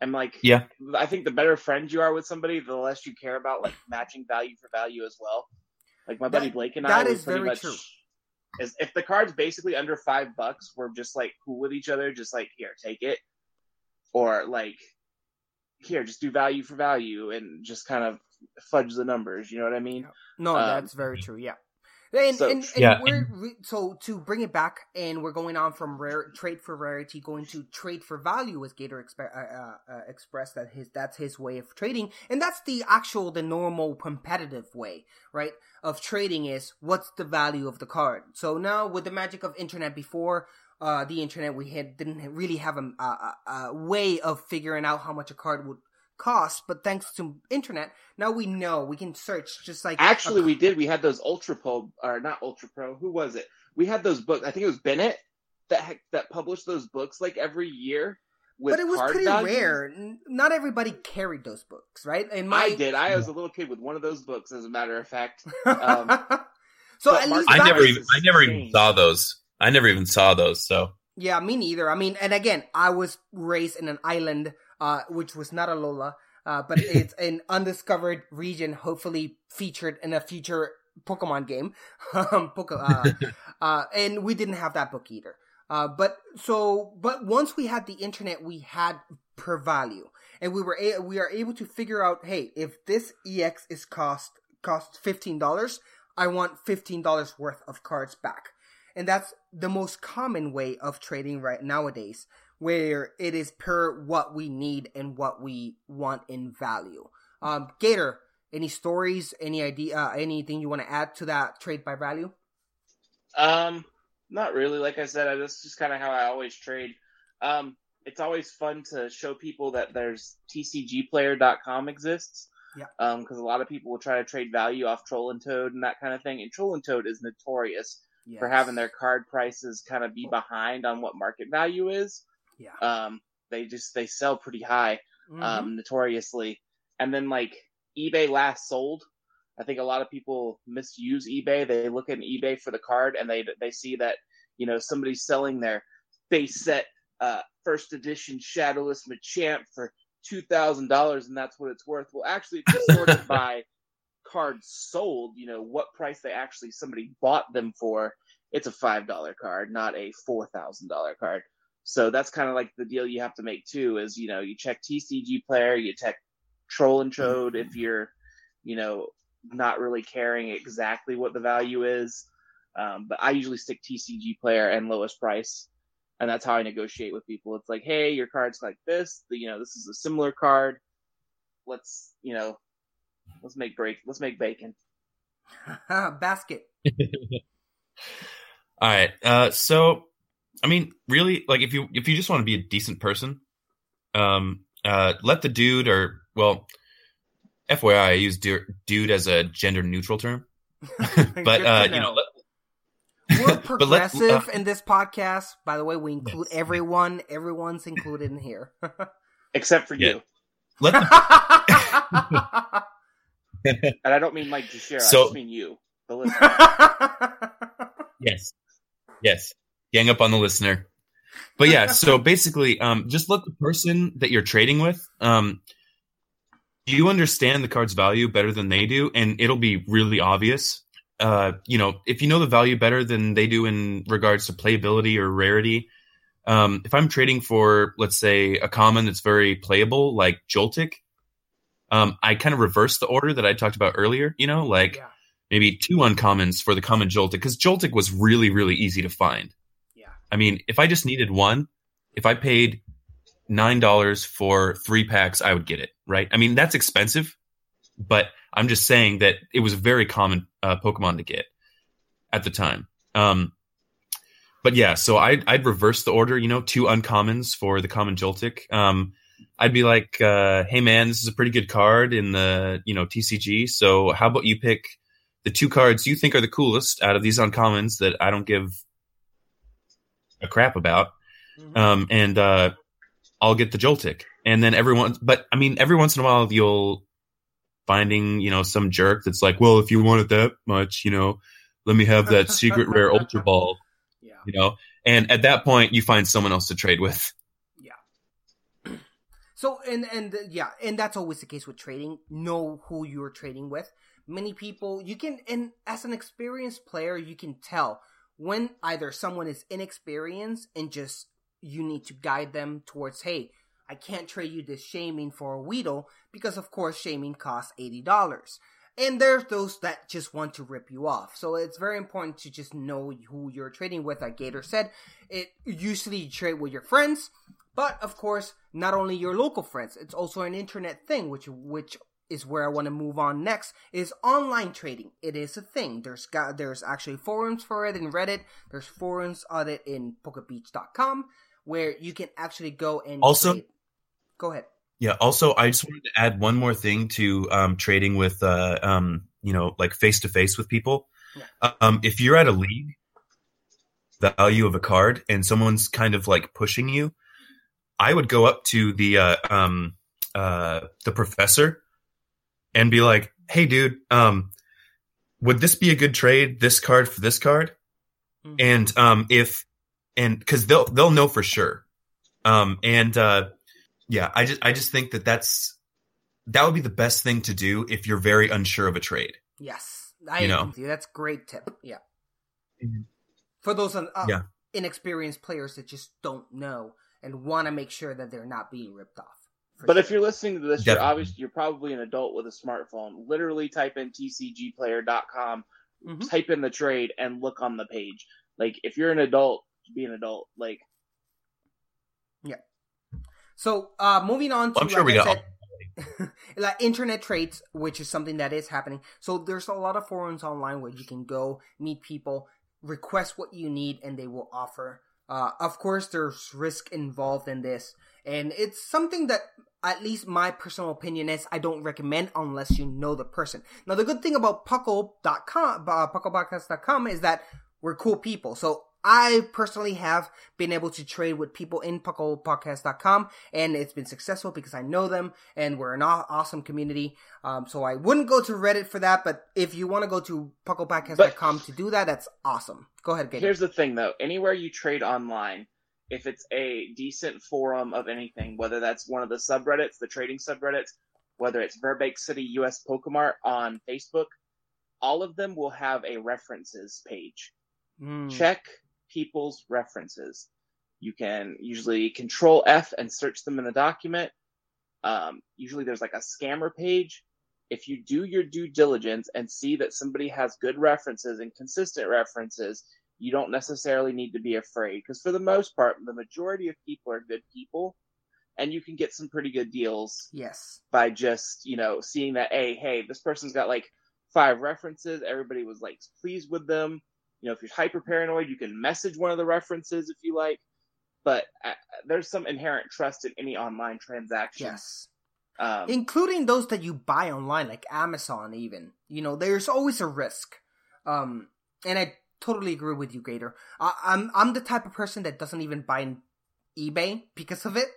I'm like, Yeah. I think the better friends you are with somebody, the less you care about like matching value for value as well. Like my buddy Blake and that I, we is pretty very much. true. Is if the card's basically under five bucks, we're just like cool with each other, just like here, take it, or like here, just do value for value and just kind of fudge the numbers. You know what I mean? No, Um, that's very true. Yeah. And, so- and, and Yeah, we're we, so to bring it back, and we're going on from rare trade for rarity, going to trade for value, as Gator expe- uh, uh, uh, expressed that his that's his way of trading, and that's the actual, the normal competitive way, right? Of trading is what's the value of the card. So now with the magic of internet, before uh, the internet, we had didn't really have a, a, a, a way of figuring out how much a card would cost, but thanks to internet, now we know we can search just like a Actually, we did. We had those Ultra Pro, or not Ultra Pro. Who was it? We had those books. I think it was Beckett that ha- that published those books like every year. With but it was pretty values. rare. Not everybody carried those books, right? And my I did. I was a little kid with one of those books, as a matter of fact. so Um, at least I never even I never even saw those. I never even saw those. So Yeah, me neither. I mean, and again, I was raised in an island, uh, which was not Alola, uh, but it's an undiscovered region, hopefully featured in a future Pokemon game. um, Poke- uh, uh, and we didn't have that book either. Uh, but so, but once we had the internet, we had per value, and we were a- we are able to figure out, hey, if this EX is cost cost fifteen dollars, I want fifteen dollars worth of cards back, and that's the most common way of trading right nowadays, where it is per what we need and what we want in value. Um, Gator, any stories, any idea, uh, anything you want to add to that trade by value? Um, not really. Like I said, I, that's just kind of how I always trade. Um, it's always fun to show people that there's TCGplayer.com exists. Yeah. Um, because a lot of people will try to trade value off Troll and Toad and that kind of thing. And Troll and Toad is notorious for having their card prices kind of be behind on what market value is. Yeah. Um, they just they sell pretty high Mhm. um, notoriously. And then like eBay last sold. I think a lot of people misuse eBay. They look at eBay for the card and they they see that you know somebody's selling their base set uh, first edition Shadowless Machamp for two thousand dollars and that's what it's worth. Well, actually, it's sorted by cards sold. You know what price they actually somebody bought them for. It's a five dollar card, not a four thousand dollar card. So that's kind of like the deal you have to make too. Is you know you check TCG player, you check Troll and Chode if you're, you know, not really caring exactly what the value is. Um, but I usually stick TCG player and lowest price, and that's how I negotiate with people. It's like, hey, your card's like this. The, you know, this is a similar card. Let's you know, let's make break. Let's make bacon. Basket. All right. Uh, so, I mean, really, like, if you if you just want to be a decent person, um, uh, let the dude or well, FYI, I use dude as a gender neutral term, but uh, to you know, let, We're but let- progressive uh, in this podcast. By the way, we include Yes. everyone. Everyone's included in here. Except for Yeah. you, let the, and I don't mean Mike Teixeira. I So- just mean you, the listener. yes, yes. Gang up on the listener. But yeah, so basically, um, just let the person that you're trading with, um, you understand the card's value better than they do, and it'll be really obvious. Uh, you know, if you know the value better than they do in regards to playability or rarity, um, if I'm trading for, let's say, a common that's very playable, like Joltik, um, I kind of reverse the order that I talked about earlier. You know, like Yeah. maybe two uncommons for the common Joltik, because Joltik was really, really easy to find. I mean, if I just needed one, if I paid nine dollars for three packs, I would get it. Right? I mean, that's expensive, but I'm just saying that it was a very common uh, Pokemon to get at the time. Um, but yeah, so I'd, I'd reverse the order. You know, two uncommons for the common Joltik. Um, I'd be like, uh, "Hey man, this is a pretty good card in the you know TCG. So how about you pick the two cards you think are the coolest out of these uncommons that I don't give a crap about, Mhm. um, and uh, I'll get the Joltik. And then everyone, but I mean, every once in a while you'll finding you know some jerk that's like, well, if you want it that much, you know, let me have that secret rare Ultra Ball, Yeah. you know. And at that point, you find someone else to trade with. Yeah. So and and yeah, and that's always the case with trading. Know who you're trading with. Many people you can and as an experienced player, you can tell when either someone is inexperienced and just you need to guide them towards, hey, I can't trade you this Shaymin for a Weedle because of course Shaymin costs eighty dollars. And there's those that just want to rip you off. So it's very important to just know who you're trading with. Like Gator said, it usually you trade with your friends, but of course, not only your local friends, it's also an internet thing, which which is where I want to move on next. Is online trading. It is a thing. There's got there's actually forums for it in Reddit. There's forums on it in PokeBeach.com where you can actually go and Also- trade. Go ahead. Yeah. Also, I just wanted to add one more thing to um, trading with, uh, um, you know, like face to face with people. Um, if you're at a league, value of a card, and someone's kind of like pushing you, I would go up to the uh, um, uh, the professor and be like, "Hey, dude, um, would this be a good trade? This card for this card?" Mhm. And um, if and because they'll they'll know for sure. Um, and uh, yeah, I just I just think that that's that would be the best thing to do if you're very unsure of a trade. Yes, I You agree know. with you. That's great tip. Yeah. Mhm. For those uh, Yeah. inexperienced players that just don't know and want to make sure that they're not being ripped off. For But if you're listening to this, you're obviously you're probably an adult with a smartphone. Literally type in tcgplayer.com, Mhm. type in the trade, and look on the page. Like if you're an adult, be an adult. Like yeah. So, uh, moving on to I'm sure like we I got said, like internet trades, which is something that is happening. So there's a lot of forums online where you can go meet people, request what you need, and they will offer. Uh, of course, there's risk involved in this, and it's something that, at least my personal opinion is, I don't recommend unless you know the person. Now, the good thing about Puckle.com, uh, PucklePodcast.com is that we're cool people. So I personally have been able to trade with people in PucklePodcast.com, and it's been successful because I know them, and we're an aw- awesome community. Um, so I wouldn't go to Reddit for that, but if you want to go to PucklePodcast.com to do that, that's awesome. Go ahead, Gator. here's the thing though, anywhere you trade online, if it's a decent forum of anything, whether that's one of the subreddits, the trading subreddits, whether it's Virbank City US Pokemart on Facebook, all of them will have a references page. Mm. check people's references. You can usually control F and search them in the document. Um, usually there's like a scammer page. If you do your due diligence and see that somebody has good references and consistent references, you don't necessarily need to be afraid because for the most part, the majority of people are good people and you can get some pretty good deals Yes. by just you know seeing that hey hey this person's got like five references everybody was like pleased with them you know if you're hyper paranoid you can message one of the references if you like but uh, there's some inherent trust in any online transaction Yes. um, including those that you buy online, like Amazon. Even you know, there's always a risk. Um, and I totally agree with you, Gator. I, I'm I'm the type of person that doesn't even buy eBay because of it.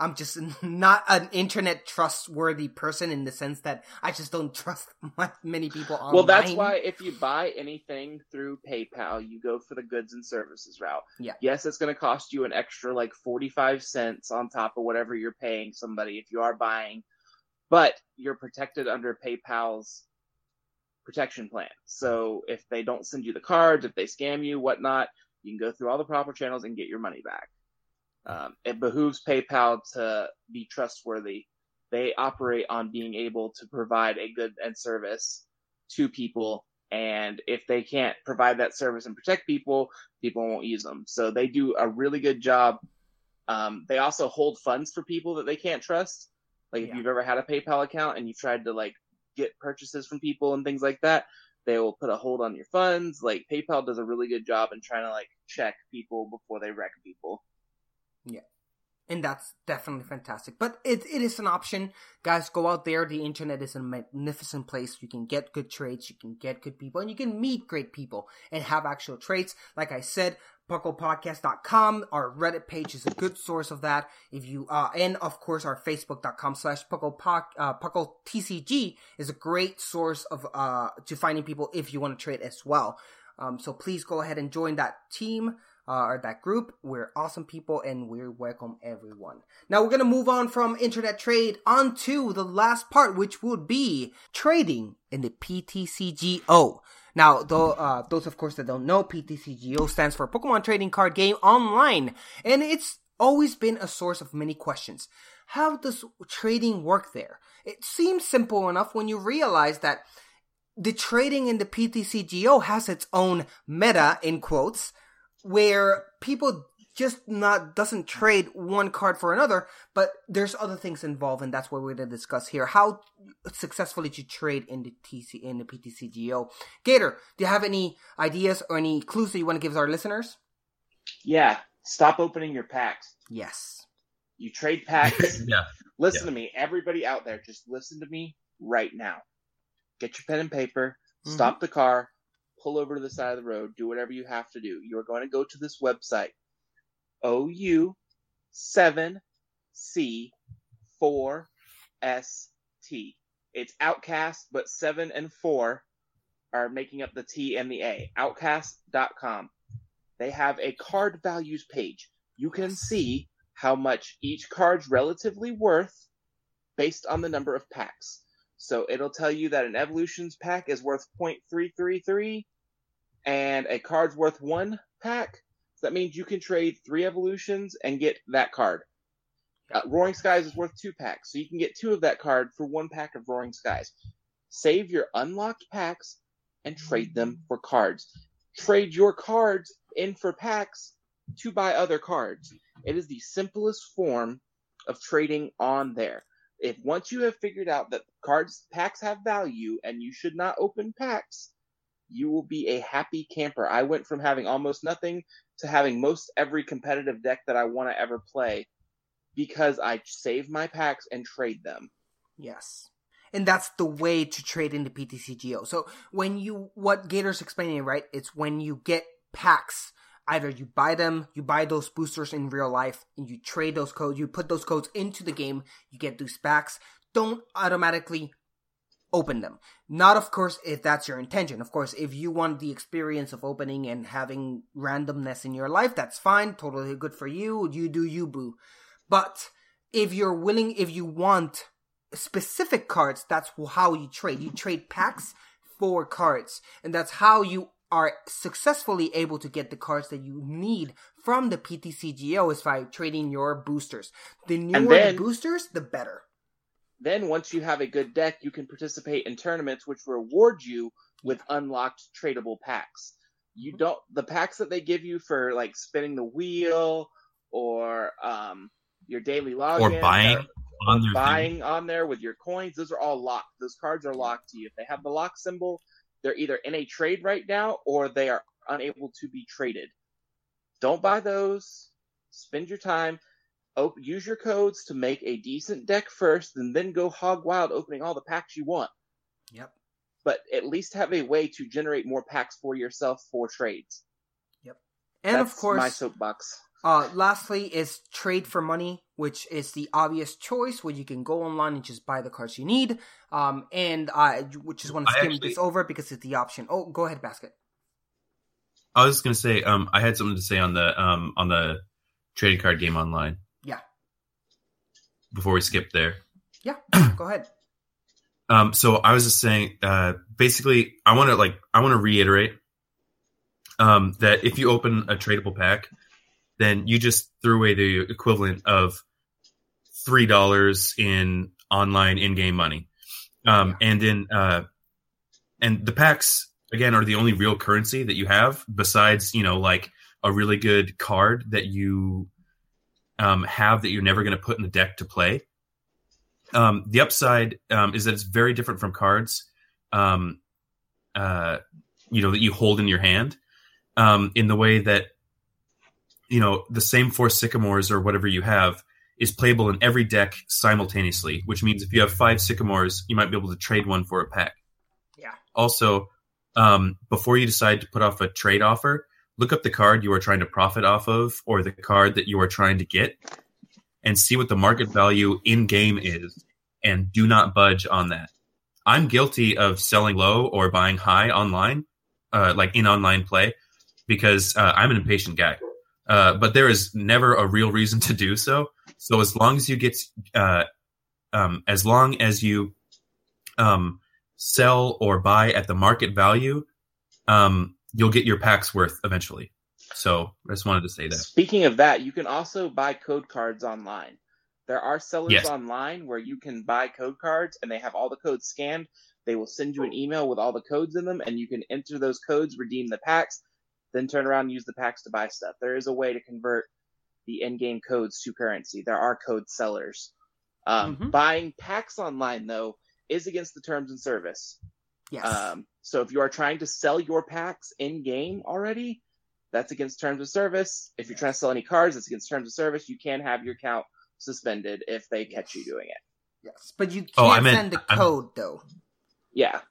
I'm just not an internet trustworthy person in the sense that I just don't trust many people online. Well, that's why if you buy anything through PayPal, you go for the goods and services route. Yeah. Yes, it's going to cost you an extra like 45 cents on top of whatever you're paying somebody if you are buying, but you're protected under PayPal's protection plan. So if they don't send you the cards, if they scam you, whatnot, you can go through all the proper channels and get your money back. Um, it behooves PayPal to be trustworthy. They operate on being able to provide a good and service to people. And if they can't provide that service and protect people, people won't use them. So they do a really good job. Um, they also hold funds for people that they can't trust. Like if Yeah. you've ever had a PayPal account and you've tried to like get purchases from people and things like that, they will put a hold on your funds. Like PayPal does a really good job in trying to like check people before they wreck people. Yeah. And that's definitely fantastic. But it it is an option, guys. Go out there. The internet is a magnificent place. You can get good trades, you can get good people, and you can meet great people and have actual trades. Like I said, pucklepodcast.com. Our Reddit page is a good source of that. If you uh, and of course our Facebook.com slash puckle uh, puckle TCG is a great source of uh to finding people if you want to trade as well. Um, so please go ahead and join that team uh, or that group. We're awesome people and we welcome everyone. Now we're gonna move on from internet trade on to the last part, which would be trading in the PTCGO. Now, though, uh, those of course that don't know, PTCGO stands for Pokemon Trading Card Game Online, and it's always been a source of many questions. How does trading work there? It seems simple enough when you realize that the trading in the PTCGO has its own meta in quotes where people just not doesn't trade one card for another, but there's other things involved, and that's what we're gonna discuss here. How successfully to trade in the TC in the PTCGO. Gator, do you have any ideas or any clues that you want to give our listeners? Yeah, stop opening your packs. Yes. You trade packs. yeah. listen Yeah. to me, everybody out there. Just listen to me right now. Get your pen and paper. Mm-hmm. Stop the car. Pull over to the side of the road. Do whatever you have to do. You are going to go to this website. OU seven C four S T. It's Outcast, but seven and four are making up the T and the A. Outcast.com. They have a card values page. You can see how much each card's relatively worth based on the number of packs. So it'll tell you that an evolutions pack is worth 0.333 and a card's worth one pack. So that means you can trade three evolutions and get that card. Uh, Roaring Skies is worth two packs, so you can get two of that card for one pack of Roaring Skies. Save your unlocked packs and trade them for cards. Trade your cards in for packs to buy other cards. It is the simplest form of trading on there. If once you have figured out that cards packs have value and you should not open packs, you will be a happy camper. I went from having almost nothing to having most every competitive deck that I want to ever play because I save my packs and trade them. Yes. And that's the way to trade in the PTCGO. So when you, what Gator's explaining, right? It's when you get packs, either you buy them, you buy those boosters in real life, and you trade those codes, you put those codes into the game, you get these packs. Don't automatically open them. Not, of course, if that's your intention. Of course, if you want the experience of opening and having randomness in your life, that's fine. Totally good for you. You do you, boo. But if you're willing, if you want specific cards, that's how you trade. You trade packs for cards. And that's how you are successfully able to get the cards that you need from the PTCGO is by trading your boosters. The newer then- the boosters, the better. Then once you have a good deck, you can participate in tournaments which reward you with unlocked tradable packs. You don't the packs that they give you for like spinning the wheel or um your daily login Or buying or- on their thing. buying on there with your coins, those are all locked. Those cards are locked to you. If they have the lock symbol, they're either in a trade right now or they are unable to be traded. Don't buy those. Spend your time. Op- use your codes to make a decent deck first, and then go hog wild opening all the packs you want. Yep. But at least have a way to generate more packs for yourself for trades. Yep. And That's of course, my soapbox. Uh, lastly is trade for money, which is the obvious choice where you can go online and just buy the cards you need. Um, and I just want to skim actually- this over because it's the option. Oh, go ahead, Basket. I was just gonna say, um, I had something to say on the um on the trading card game online Yeah, before we skip there. yeah, go ahead. Um, so I was just saying, uh, basically, I want to like, I want to reiterate, um, that if you open a tradable pack, then you just threw away the equivalent of three dollars in online in-game money, um, and in uh, and the packs again are the only real currency that you have besides you know like a really good card that you um, have that you're never going to put in the deck to play. Um, the upside um, is that it's very different from cards, um, uh, you know, that you hold in your hand, um, in the way that, you know, the same four sycamores or whatever you have is playable in every deck simultaneously. Which means if you have five sycamores, you might be able to trade one for a pack. Yeah. Also, um, before you decide to put off a trade offer, look up the card you are trying to profit off of or the card that you are trying to get and see what the market value in game is and do not budge on that. I'm guilty of selling low or buying high online, uh, like in online play, because uh, I'm an impatient guy. Uh, but there is never a real reason to do so. So as long as you get, uh, um, as long as you um, sell or buy at the market value, um, you'll get your packs worth eventually. So I just wanted to say that. Speaking of that, you can also buy code cards online. There are sellers Yes. online where you can buy code cards and they have all the codes scanned. They will send you an email with all the codes in them and you can enter those codes, redeem the packs, then turn around and use the packs to buy stuff. There is a way to convert the in-game codes to currency. There are code sellers. Um, Mhm. Buying packs online though is against the terms and service. Yes. Um, so if you are trying to sell your packs in game already, that's against terms of service. If you're trying to sell any cards, that's against terms of service. You can have your account suspended if they catch you doing it. yes. But you can't Oh, I meant- send the I'm- code though. Yeah.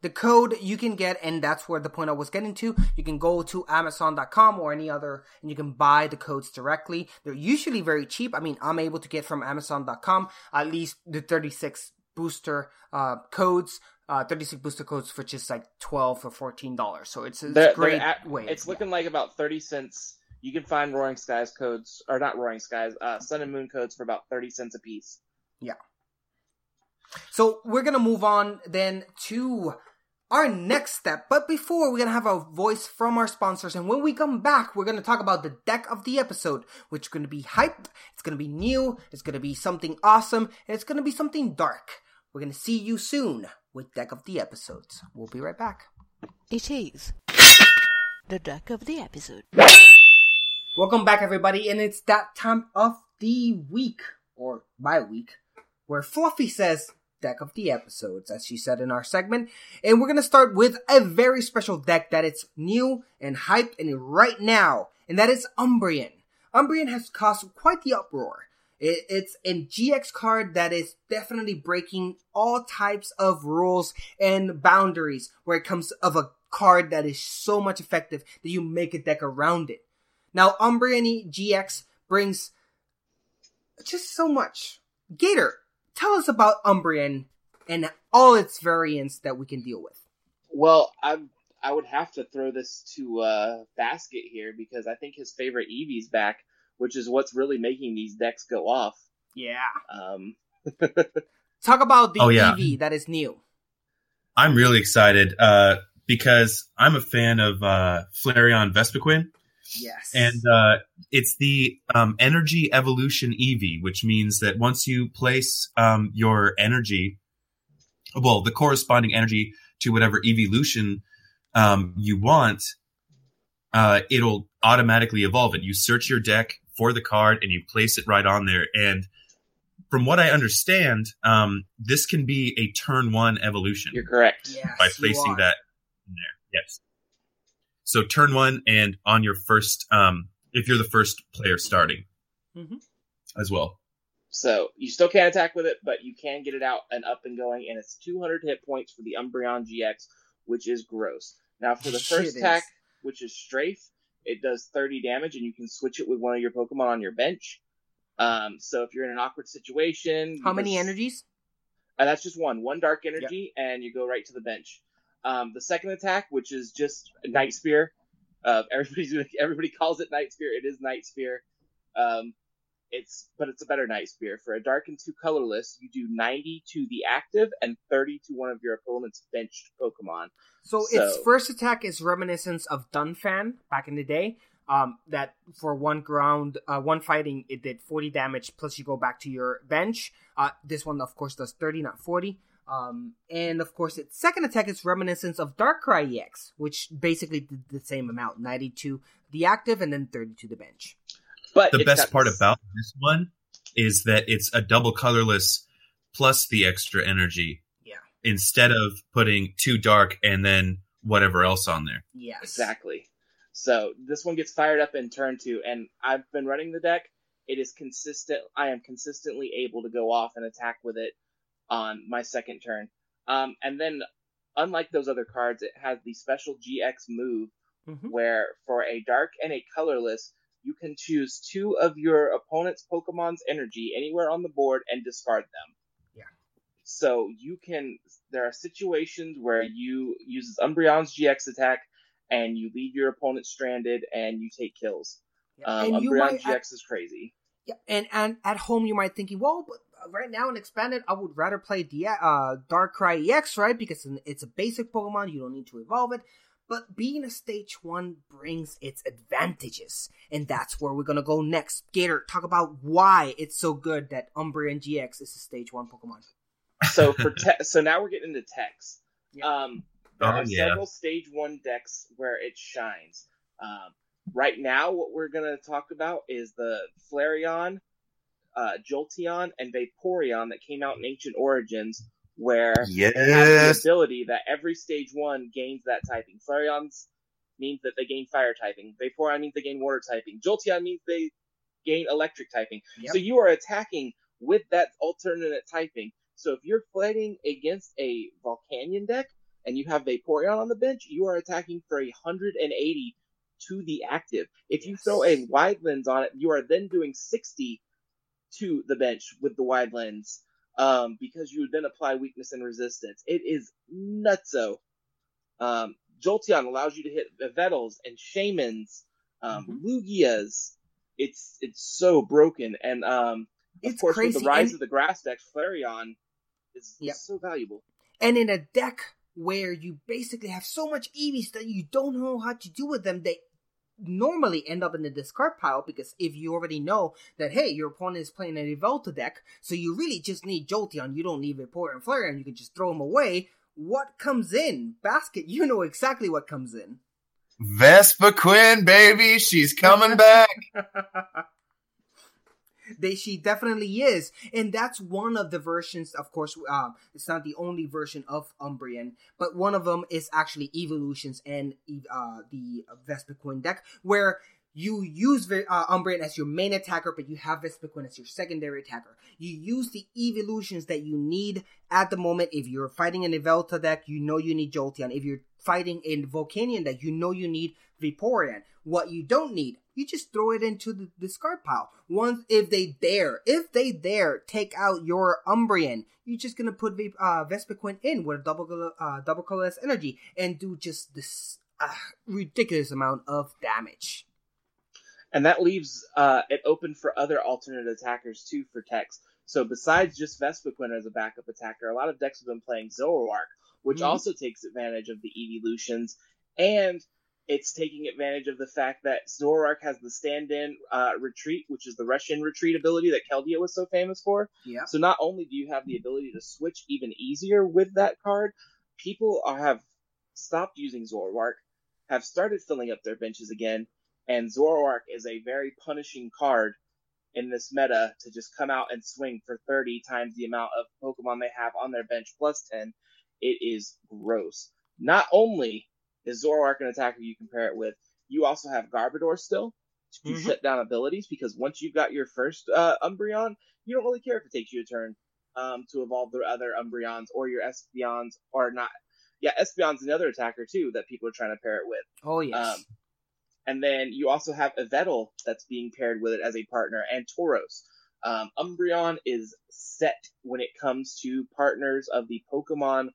The code you can get, and that's where the point I was getting to. You can go to Amazon.com or any other, and you can buy the codes directly. They're usually very cheap. I mean, I'm able to get from Amazon.com at least the 36 booster uh, codes, uh, 36 booster codes for just like 12 or 14 dollars. So it's, it's They're- a great they're at- way. It's Yeah. looking like about 30 cents. You can find Roaring Skies codes, or not Roaring Skies, uh, Sun and Moon codes for about 30 cents a piece. Yeah. So we're gonna move on then to our next step. But before, we're gonna have a voice from our sponsors, and when we come back, we're gonna talk about the deck of the episode, which is gonna be hyped. It's gonna be new. It's gonna be something awesome, and it's gonna be something dark. We're gonna see you soon with deck of the episodes. We'll be right back. It is the deck of the episode. Welcome back, everybody, and it's that time of the week or bye week where Fluffy says deck of the episodes, as she said in our segment, and we're gonna start with a very special deck that is new and hyped and right now, and that is Umbreon. Umbreon has caused quite the uproar. It, it's a GX card that is definitely breaking all types of rules and boundaries where it comes of a card that is so much effective that you make a deck around it. Now, Umbreon GX brings just so much. Gator, tell us about Umbreon and all its variants that we can deal with. Well, I I would have to throw this to uh, Basket here because I think his favorite Eevee's back, which is what's really making these decks go off. Yeah. Um, Talk about the Oh, yeah. Eevee that is new. I'm really excited uh, because I'm a fan of uh, Flareon Vespiquen, Yes. and uh, it's the um, Energy Evolution Eevee, which means that once you place um, your energy, well, the corresponding energy to whatever evolution um, you want, uh, it'll automatically evolve it. You search your deck for the card and you place it right on there. And from what I understand, um, this can be a turn one evolution you're correct. yes, by placing that in there. Yes. So turn one and on your first, um, if you're the first player starting Mhm. as well. So you still can't attack with it, but you can get it out and up and going, and it's 200 hit points for the Umbreon GX, which is gross. Now for the first attack, which is Strafe, it does 30 damage, and you can switch it with one of your Pokemon on your bench. Um, so if you're in an awkward situation, How many energies? Uh, that's just one, one dark energy, and you go right to the bench. Um, the second attack, which is just Night Spear, uh, everybody's everybody calls it Night Spear. It is Night Spear. Um, it's but it's a better Night Spear. For a dark and two colorless, you do 90 to the active and 30 to one of your opponent's benched Pokemon. So, its first attack is reminiscence of Donphan back in the day. Um, that for one ground, uh, one fighting, it did 40 damage. Plus, you go back to your bench. Uh, this one, of course, does 30, not 40. Um, and of course, its second attack is reminiscence of Darkrai EX, which basically did the same amount, 90 to the active and then 30 to the bench. But the best got part this- about this one is that it's a double colorless plus the extra energy Yeah. instead of putting two dark and then whatever else on there. Yes. Exactly. So this one gets fired up in turn two, and I've been running the deck. It is consistent. I am consistently able to go off and attack with it on my second turn. Um, and then, unlike those other cards, it has the special GX move Mhm. where for a dark and a colorless, you can choose two of your opponent's Pokemon's energy anywhere on the board and discard them. Yeah. So you can. There are situations where you use Umbreon's GX attack and you leave your opponent stranded and you take kills. Yeah. Um, Umbreon might, GX is crazy. Yeah, and and at home you might thinking, well, but right now in expanded, I would rather play the uh Darkrai EX, right? Because it's a basic Pokemon, you don't need to evolve it. But being a stage one brings its advantages, and that's where we're gonna go next. Gator, talk about why it's so good that Umbreon GX is a stage one Pokemon. So for te- so now we're getting into techs. Yeah. Um, there Oh, are yeah. several stage one decks where it shines. Um, right now, what we're gonna talk about is the Flareon, uh, Jolteon, and Vaporeon that came out in Ancient Origins, where it has the ability that every stage one gains that typing. Flareon's means that they gain fire typing. Vaporeon means they gain water typing. Jolteon means they gain electric typing. Yep. So you are attacking with that alternate typing. So if you're fighting against a Volcanion deck and you have Vaporeon on the bench, you are attacking for a 180 to the active. If you throw a wide lens on it, you are then doing 60 to the bench with the wide lens. Um, because you would then apply weakness and resistance. It is nutso. Um, Jolteon allows you to hit Yveltals and Shaymins, um, Mhm. Lugias. It's it's so broken, and um, of It's course with the rise and- of the grass deck, Flareon is, Yep. is so valuable. And in a deck where you basically have so much Eevees that you don't know how to do with them, they normally end up in the discard pile because if you already know that hey, your opponent is playing an Yveltal deck, so you really just need Jolteon, you don't need Vaporeon and Flare, and you can just throw them away. What comes in? Basket, you know exactly what comes in. Vespiquen, baby, she's coming back. they she definitely is and that's one of the versions of course um it's not the only version of umbreon but one of them is actually evolutions and uh the vespiquen deck where you use uh, Umbreon as your main attacker, but you have Vespiquen as your secondary attacker. You use the evolutions that you need at the moment. If you're fighting an Yveltal deck, you know you need Jolteon. If you're fighting a Volcanion deck, you know you need Vaporeon. What you don't need, you just throw it into the discard pile. Once, if they dare, if they dare take out your Umbreon, you're just gonna put uh, Vespiquen in with a double uh, double colorless energy and do just this uh, ridiculous amount of damage. and that leaves uh, it open for other alternate attackers too for techs. So besides just Vespiquen as a backup attacker, a lot of decks have been playing Zoroark, which Mhm. also takes advantage of the evolutions, and it's taking advantage of the fact that Zoroark has the stand-in uh, retreat, which is the Rush In retreat ability that Keldeo was so famous for. Yeah. So not only do you have the ability to switch even easier with that card, people are, have stopped using Zoroark, have started filling up their benches again, and Zoroark is a very punishing card in this meta to just come out and swing for 30 times the amount of Pokemon they have on their bench plus 10. It is gross. Not only is Zoroark an attacker you compare it with, you also have Garbodor still to Mhm. shut down abilities because once you've got your first uh, Umbreon, you don't really care if it takes you a turn um, to evolve the other Umbreons or your Espeons or not. Yeah, Espeon's another attacker too that people are trying to pair it with. Oh yes. Um, and then you also have Yveltal that's being paired with it as a partner, and Tauros. Um, Umbreon is set when it comes to partners of the Pokemon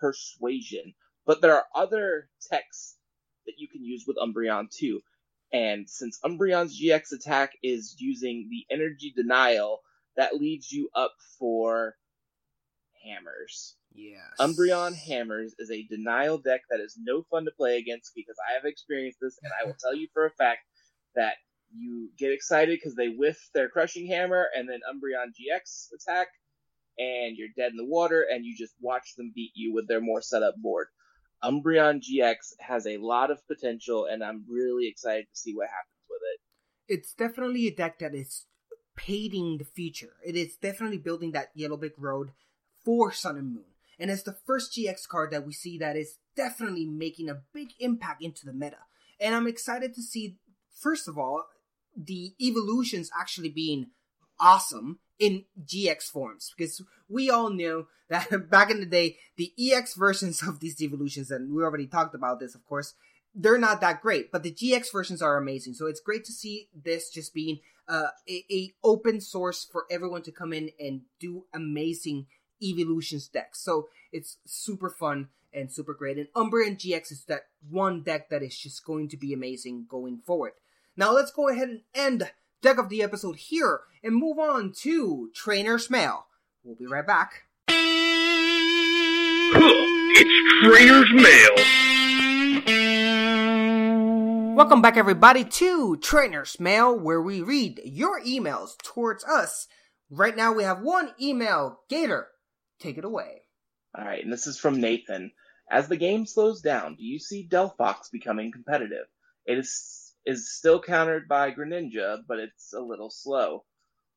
Persuasion, but there are other techs that you can use with Umbreon too. And since Umbreon's GX attack is using the Energy Denial, that leaves you up for Hammers. Yes. Umbreon Hammers is a denial deck that is no fun to play against because I have experienced this, and I will tell you for a fact that you get excited because they whiff their crushing hammer and then Umbreon GX attack, and you're dead in the water, and you just watch them beat you with their more set up board. Umbreon GX has a lot of potential, and I'm really excited to see what happens with it. It's definitely a deck that is paving the future. It is definitely building that Yellow Brick Road for Sun and Moon. And it's the first GX card that we see that is definitely making a big impact into the meta. And I'm excited to see, first of all, the evolutions actually being awesome in GX forms because we all knew that back in the day, the EX versions of these evolutions, and we already talked about this, of course, they're not that great, but the GX versions are amazing. So it's great to see this just being uh, a, a open source for everyone to come in and do amazing evolutions decks. So it's super fun and super great. And Umbreon GX is that one deck that is just going to be amazing going forward. Now let's go ahead and end deck of the episode here and move on to Trainer's Mail. We'll be right back. It's Trainer's Mail. Welcome back, everybody, to Trainer's Mail, where we read your emails towards us. Right now, we have one email. Gator, take it away. All right, and this is from Nathan. As the game slows down, do you see Delphox becoming competitive? It is is still countered by Greninja, but it's a little slow.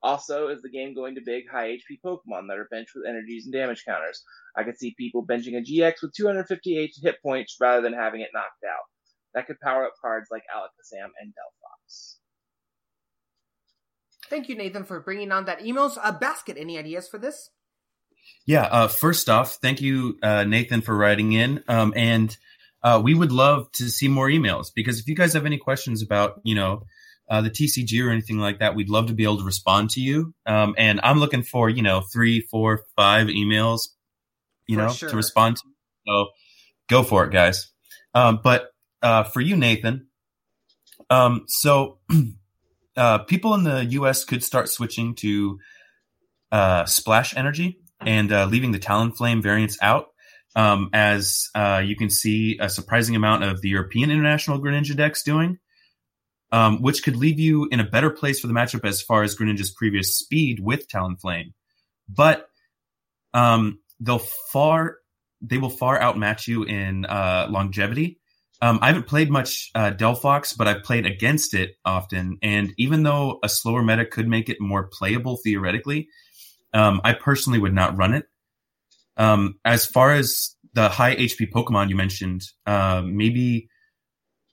Also, is the game going to big high HP Pokemon that are benched with energies and damage counters? I could see people benching a GX with 258 hit points rather than having it knocked out. That could power up cards like Alakazam and Delphox. Thank you, Nathan, for bringing on that emails. Uh, Basket, any ideas for this? Yeah. Uh, first off, thank you, uh, Nathan, for writing in. Um, and uh, we would love to see more emails because if you guys have any questions about, you know, uh, the TCG or anything like that, we'd love to be able to respond to you. Um, and I'm looking for, you know, three, four, five emails, you For know, sure. to respond to. So go for it, guys. Um, but uh, for you, Nathan, um, so uh, people in the US could start switching to uh, splash energy and uh, leaving the Talonflame variants out. Um, as uh, you can see, a surprising amount of the European International Greninja decks doing, um, which could leave you in a better place for the matchup as far as Greninja's previous speed with Talonflame. But um, they'll far they will far outmatch you in uh, longevity. Um, I haven't played much uh, Delphox, but I've played against it often. And even though a slower meta could make it more playable theoretically, um, I personally would not run it. Um, as far as the high HP Pokemon you mentioned, uh, maybe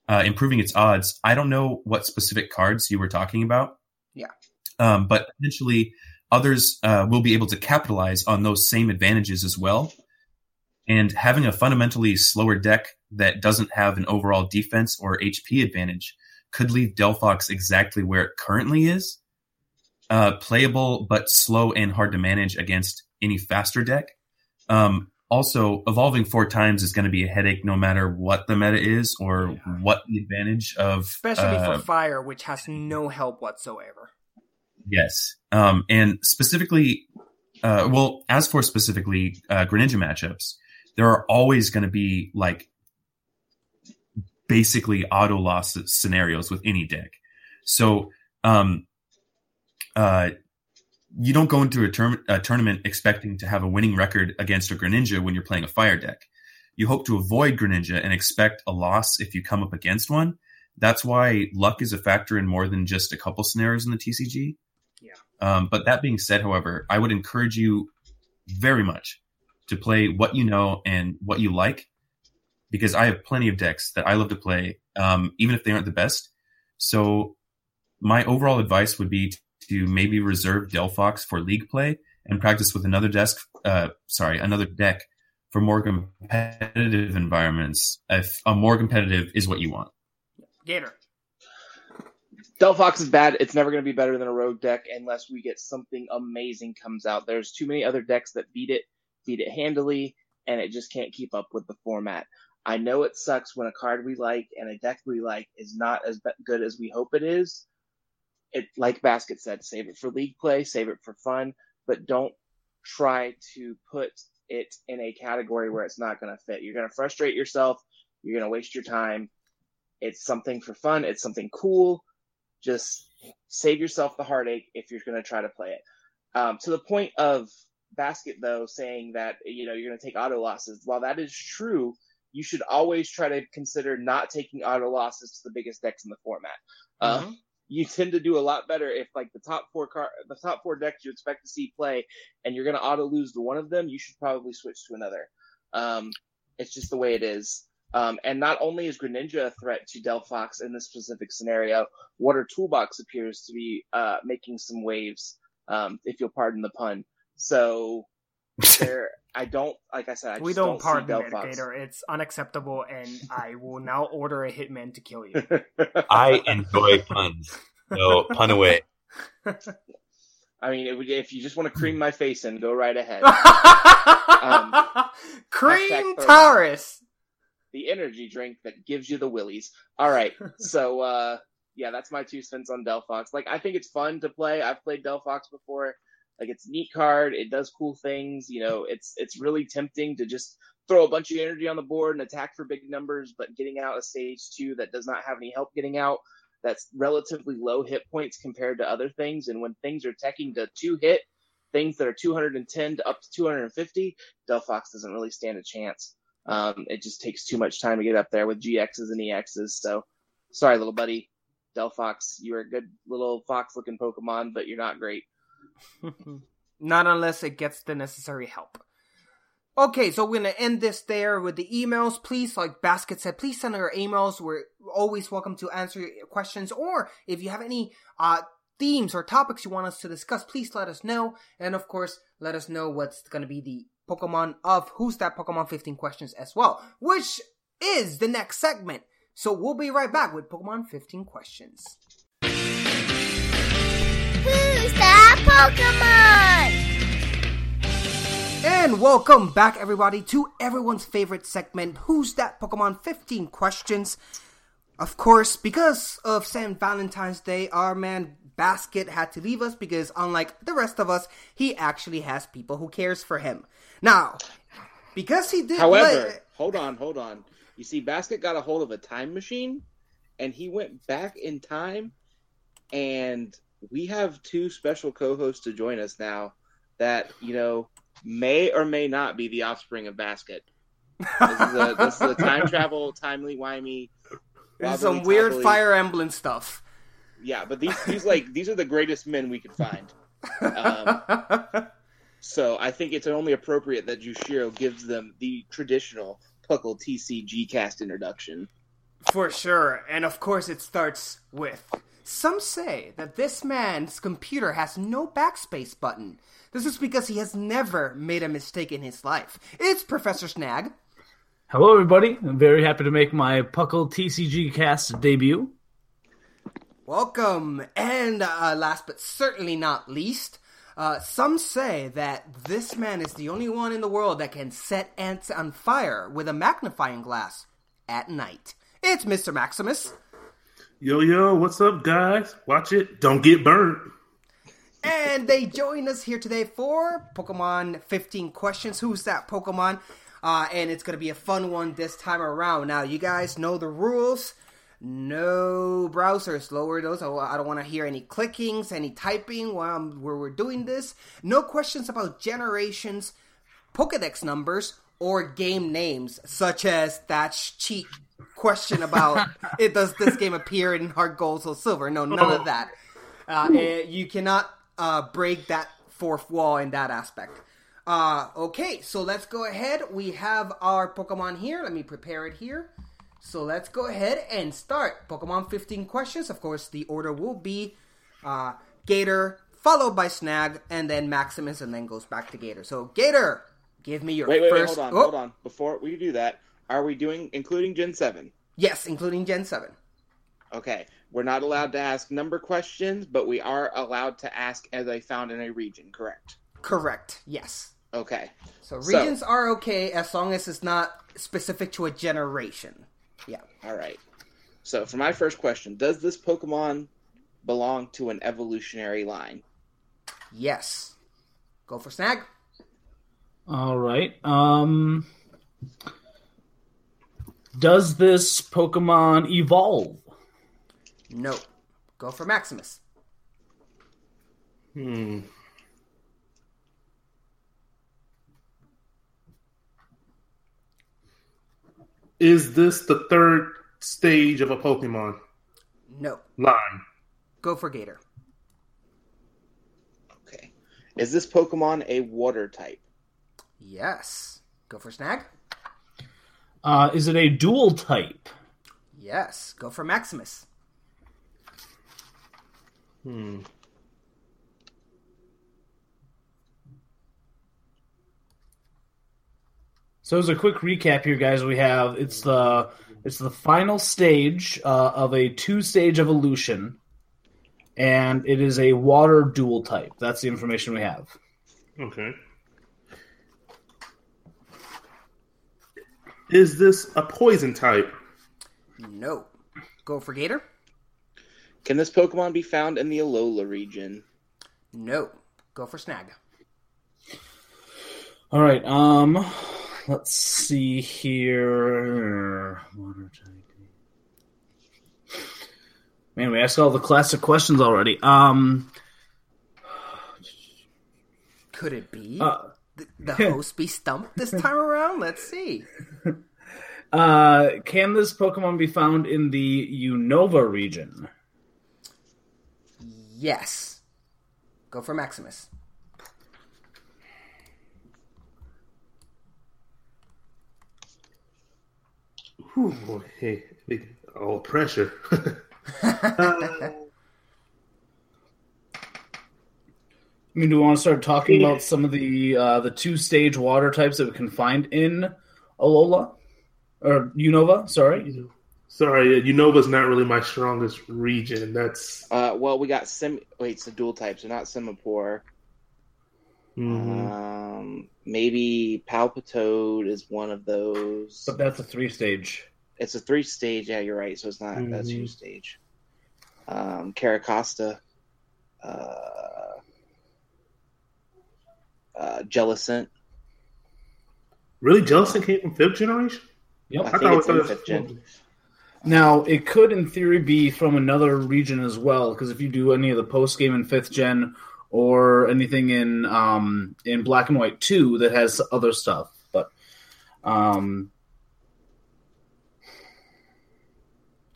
uh, improving its odds. I don't know what specific cards you were talking about. Yeah. Um, but eventually, others uh, will be able to capitalize on those same advantages as well. And having a fundamentally slower deck that doesn't have an overall defense or HP advantage could leave Delphox exactly where it currently is. Uh, playable, but slow and hard to manage against any faster deck. Um, also, evolving four times is going to be a headache no matter what the meta is or what the advantage of. Especially uh, for Fire, which has no help whatsoever. Yes. Um, and specifically, uh, well, as for specifically uh, Greninja matchups, there are always going to be like basically auto loss scenarios with any deck. So, um, uh, you don't go into a, term- a tournament expecting to have a winning record against a Greninja when you're playing a fire deck. You hope to avoid Greninja and expect a loss if you come up against one. That's why luck is a factor in more than just a couple scenarios in the TCG. Yeah. Um, but that being said, however, I would encourage you very much to play what you know and what you like, because I have plenty of decks that I love to play, um, even if they aren't the best. So my overall advice would be to maybe reserve Delphox for league play and practice with another desk, uh, sorry, another deck for more competitive environments. If a more competitive is what you want. Gator. Delphox is bad. It's never going to be better than a rogue deck unless we get something amazing comes out. There's too many other decks that beat it, beat it handily, and it just can't keep up with the format. I know it sucks when a card we like and a deck we like is not as good as we hope it is. It, like Basket said, save it for league play, save it for fun, but don't try to put it in a category where it's not going to fit. You're going to frustrate yourself. You're going to waste your time. It's something for fun. It's something cool. Just save yourself the heartache if you're going to try to play it. Um, to the point of Basket, though, saying that you know you're going to take auto losses. While that is true, you should always try to consider not taking auto losses to the biggest decks in the format. Uh, you tend to do a lot better if like the top four car the top four decks you expect to see play and you're to auto lose to one of them you should probably switch to another. Um, it's just the way it is. Um, and not only is greninja a threat to delphox in this specific scenario water toolbox appears to be uh, making some waves um, if you'll pardon the pun. So there i don't like i said I we just don't see pardon it, Delphox. Gator. It's unacceptable, and I will now order a hitman to kill you. I enjoy puns. So pun away. I mean, it would, if you just want to cream my face in, go right ahead. um, Cream. Taurus. the energy drink that gives you the willies. All right, so uh, yeah, that's my two cents on Delphox. Like, I think it's fun to play. I've played Delphox before. Like, it's neat card. It does cool things. You know, it's it's really tempting to just throw a bunch of energy on the board and attack for big numbers, but getting out a stage two that does not have any help getting out. That's relatively low hit points compared to other things. And when things are teching to two hit, things that are 210 to up to 250, Delphox doesn't really stand a chance. Um, it just takes too much time to get up there with GXs and EXs. So, sorry, little buddy. Delphox, you're a good little fox looking Pokemon, but you're not great. Not unless it gets the necessary help. Okay, so we're gonna end this there with the emails. Please, like Basket said, please send our emails. We're always welcome to answer your questions, or if you have any uh themes or topics you want us to discuss, please let us know. And of course, let us know what's gonna be the Pokemon of Who's That Pokemon 15 questions as well, which is the next segment. So we'll be right back with Pokemon 15 questions. Pokemon? And welcome back, everybody, to everyone's favorite segment, Who's That Pokemon 15 Questions. Of course, because of St. Valentine's Day, our man Basket had to leave us because, unlike the rest of us, he actually has people who cares for him. Now, because he did. However, let- hold on, hold on. You see, Basket got a hold of a time machine, and he went back in time, and we have two special co-hosts to join us now that you know may or may not be the offspring of Basket. This is the, this is the time travel, timely wimey. This some weird Fire Emblem stuff. Yeah, but these these like these are the greatest men we could find. Um, so I think it's only appropriate that Jushiro gives them the traditional Puckle TCG cast introduction. For sure. And of course, it starts with Some say that this man's computer has no backspace button. This is because he has never made a mistake in his life. It's Professor Snag. Hello, everybody. I'm very happy to make my Puckle TCG cast debut. Welcome. And uh, last but certainly not least, uh, some say that this man is the only one in the world that can set ants on fire with a magnifying glass at night. It's Mr. Maximus. Yo, yo, what's up, guys? Watch it. Don't get burnt. And they join us here today for Pokemon 15 questions. Who's that Pokemon? Uh, and it's going to be a fun one this time around. Now, you guys know the rules. No browsers, lower those. I I don't want to hear any clickings, any typing while, we're doing this. No questions about generations, Pokedex numbers, or game names, such as that cheat question about it does this game appear in HeartGold or Silver? No, none of that. Uh, eh, you cannot uh, break that fourth wall in that aspect. Uh, okay, so let's go ahead. We have our Pokemon here. Let me prepare it here. So let's go ahead and start. Pokemon 15 questions. Of course, the order will be uh, Gator, followed by Snag, and then Maximus, and then goes back to Gator. So, Gator, give me your Wait, wait, wait, first. hold on, oh, hold on. Before we do that, are we doing including Gen Seven? Yes, including Gen 7. Okay, We're not allowed to ask number questions, but we are allowed to ask as I found in a region, correct? Correct. Yes. Okay. So So- regions are okay as long as it's not specific to a generation. Yeah. All right. So for my first question, does this Pokemon belong to an evolutionary line? Yes. Go for snag. All right. Um, does this Pokemon evolve? No. Go for Maximus. Hmm. Is this the third stage of a Pokemon No. line? Go for Gator. Okay. Is this Pokemon a water type? Yes. Go for snag. Uh, is it a dual type? Yes. Go for Maximus. Hmm. So as a quick recap here, guys, we have it's the it's the final stage uh, of a two stage evolution, and it is a water dual type. That's the information we have. Okay. Is this a poison type? No. Go for Gator. Can this Pokemon be found in the Alola region? No. Go for snag. All right. Um, let's see here. Water type. Man, we asked all the classic questions already. Um, Could it be Uh, the, the host be stumped this time around? Let's see. Uh, can this Pokemon be found in the Unova region? Yes. Go for Maximus. Whew, boy, hey, big- oh, pressure. I mean, do we want to start talking about some of the uh, the two stage water types that we can find in Alola or Unova? Sorry. Sorry, Unova's not really my strongest region. That's Uh, well, we got sim. Wait, it's the dual types, so not Simipour. mhm. Um, maybe Palpitoad is one of those. But that's a three stage. It's a three stage. Yeah, you're right. So it's not a Mhm. two stage. Um, Caracosta, uh, uh, Jellicent. really. Jellicent came from fifth generation. Yep. I I think thought it's it in was fifth gen. Now, it could, in theory, be from another region as well, because if you do any of the post game in fifth gen or anything in um, in Black and White two that has other stuff, but um,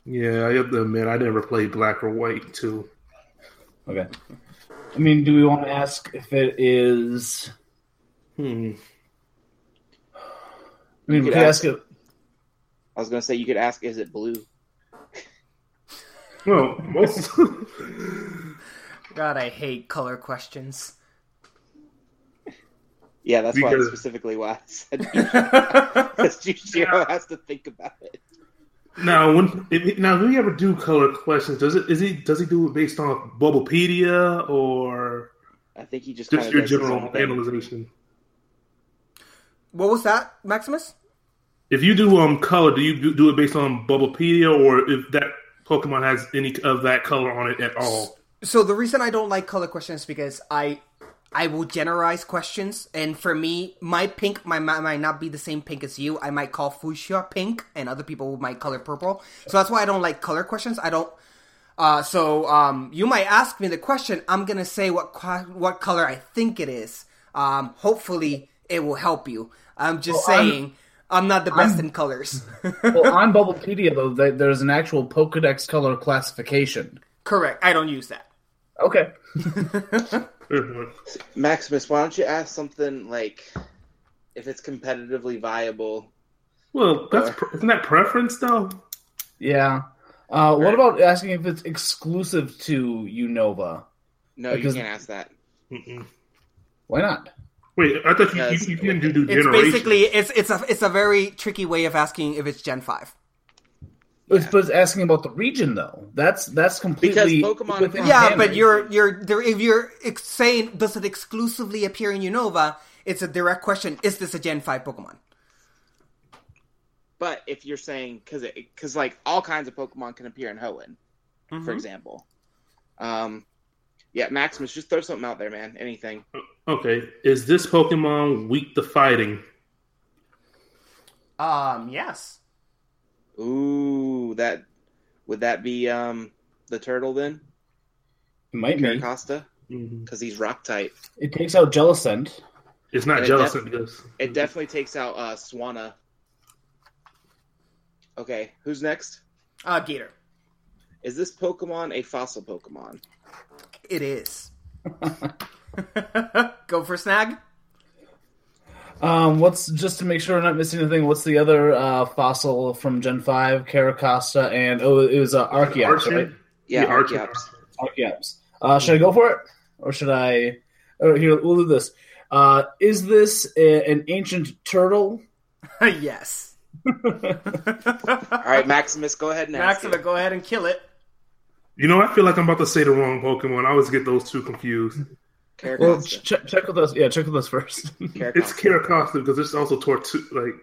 Yeah, I have to admit, I never played Black or White two. okay. I mean, do we want to ask if it is? Hmm. I mean, we could could ask- ask it. I was gonna say you could ask, is it blue? Well, most God, I hate color questions. Yeah, that's why specifically why I said because Jushiro has to think about it. now when if, now if we ever do color questions, does it is he does he do it based on Bulbapedia or I think he just just your does general own thing. analyzation? What was that, Maximus? If you do um color, do you do- do it based on Bulbapedia or if that Pokemon has any of that color on it at all? So the reason I don't like color questions is because I I will generalize questions, and for me, my pink might, might might not be the same pink as you. I might call fuchsia pink, and other people might color purple. So that's why I don't like color questions. I don't. Uh, so um, you might ask me the question. I'm gonna say what what color I think it is. Um, hopefully, it will help you. I'm just Well, saying. I'm, not the best I'm- in colors. well, on Bulbapedia though, there- there's an actual Pokedex color classification. Correct. I don't use that. Okay. Maximus, why don't you ask something like if it's competitively viable? Well, that's pre- isn't that preference though? Yeah. Uh, what about asking if it's exclusive to Unova? No, Because- you can't ask that. Mm-mm. Why not? Wait, I thought you, Yes. you, you didn't do, do It's generation. basically it's it's a it's a very tricky way of asking if it's Gen five. But, but it's asking about the region though. That's that's completely because Pokemon- within Yeah, Canada. but you're you're there, if you're ex- saying does it exclusively appear in Unova? It's a direct question. Is this a Gen Five Pokemon? But if you're saying because because like all kinds of Pokemon can appear in Hoenn, for Mhm. example. Um, yeah, Maximus, just throw something out there, man. Anything. Okay, is this Pokemon weak to fighting? Um, yes. Ooh, that would that be um the turtle then? It might be. Caracosta, because he's rock type. It takes out Jellicent. It's not And it def- because It definitely takes out uh Swanna. Okay, who's next? Uh, Gator. Is this Pokemon a fossil Pokemon? It is. Go for Snag. Um, what's just to make sure I'm not missing anything? What's the other uh, fossil from Gen Five? Caracosta and oh, it was uh, Archeops, right? Yeah, Yeah, Archer. Archeops. Archeops. Uh, should I go for it, or should I? Oh, here, we'll do this. Uh, is this a, an ancient turtle? yes. All right, Maximus, go ahead and ask it. go ahead and kill it. You know, I feel like I'm about to say the wrong Pokemon. I always get those two confused. Well, Caracosta. ch- check with us. Yeah, check with us first. It's Caracosta because it's also Tortu. Like,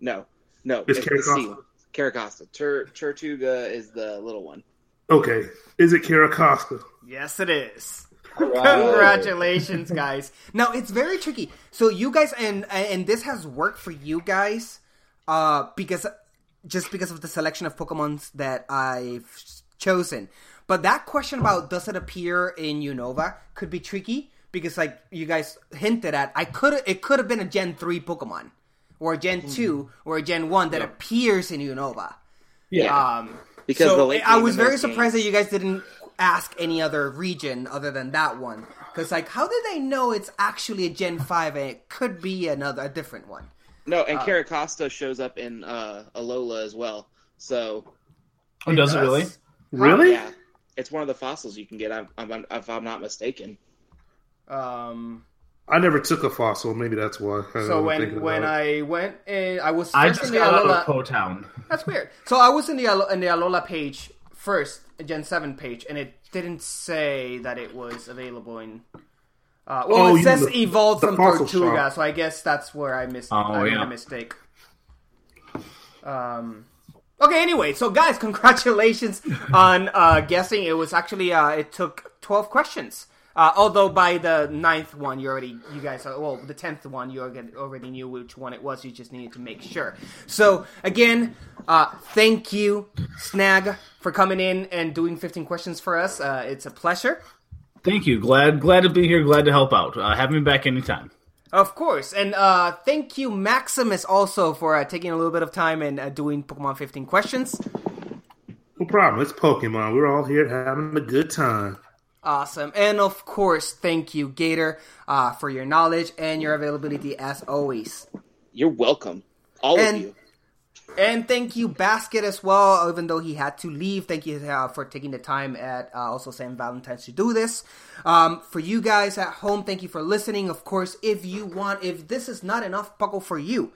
No, no, It's it's, the C Caracosta. Caracosta. Tur- Tirtouga is the little one. okay, is it Caracosta? Yes, it is. right. Congratulations, guys. Now it's very tricky. So you guys, and and this has worked for you guys, uh, because just because of the selection of Pokemons that I've chosen. But that question about does it appear in Unova could be tricky because, like you guys hinted at, I could it could have been a Gen three Pokemon or a Gen two or a Gen one that appears in Unova. Yeah. Um, Because so the late I was very surprised games- that you guys didn't ask any other region other than that one. Because like, how did they know it's actually a Gen Five and it could be another a different one? No, and Uh, Caracosta shows up in uh, Alola as well. So Oh, does it really? Really? yeah, it's one of the fossils you can get. I'm, I'm, if I'm not mistaken. Um, I never took a fossil. Maybe that's why. I so when when it. I went in, I was I just in the got out Alola. of Town. That's weird. So I was in the in the Alola page first, Gen Seven page, and it didn't say that it was available in. Uh, well, Oh, it says mean the- evolved the from fossil Tirtouga, shop. so I guess that's where I missed. Oh, I made yeah. a mistake. Um. Okay. Anyway, so guys, congratulations on uh, guessing. It was actually uh, it took twelve questions. Uh, although by the ninth one, you already, you guys, are, well, the tenth one, you already knew which one it was. You just needed to make sure. So again, uh, thank you, Snag, for coming in and doing fifteen questions for us. Uh, it's a pleasure. Thank you. Glad glad to be here. Glad to help out. Uh, have me back anytime. Of course, and uh, thank you, Maximus, also for uh, taking a little bit of time and uh, doing Pokemon 15 questions. no problem. It's Pokemon. We're all here having a good time. Awesome, and of course, thank you, Gator, uh, for your knowledge and your availability as always. You're welcome, all And- of you. And thank you, Basket, as well, even though he had to leave. Thank you uh, for taking the time at uh, also St. Valentine's to do this. Um, for you guys at home, thank you for listening. Of course, if you want, if this is not enough Puckle for you,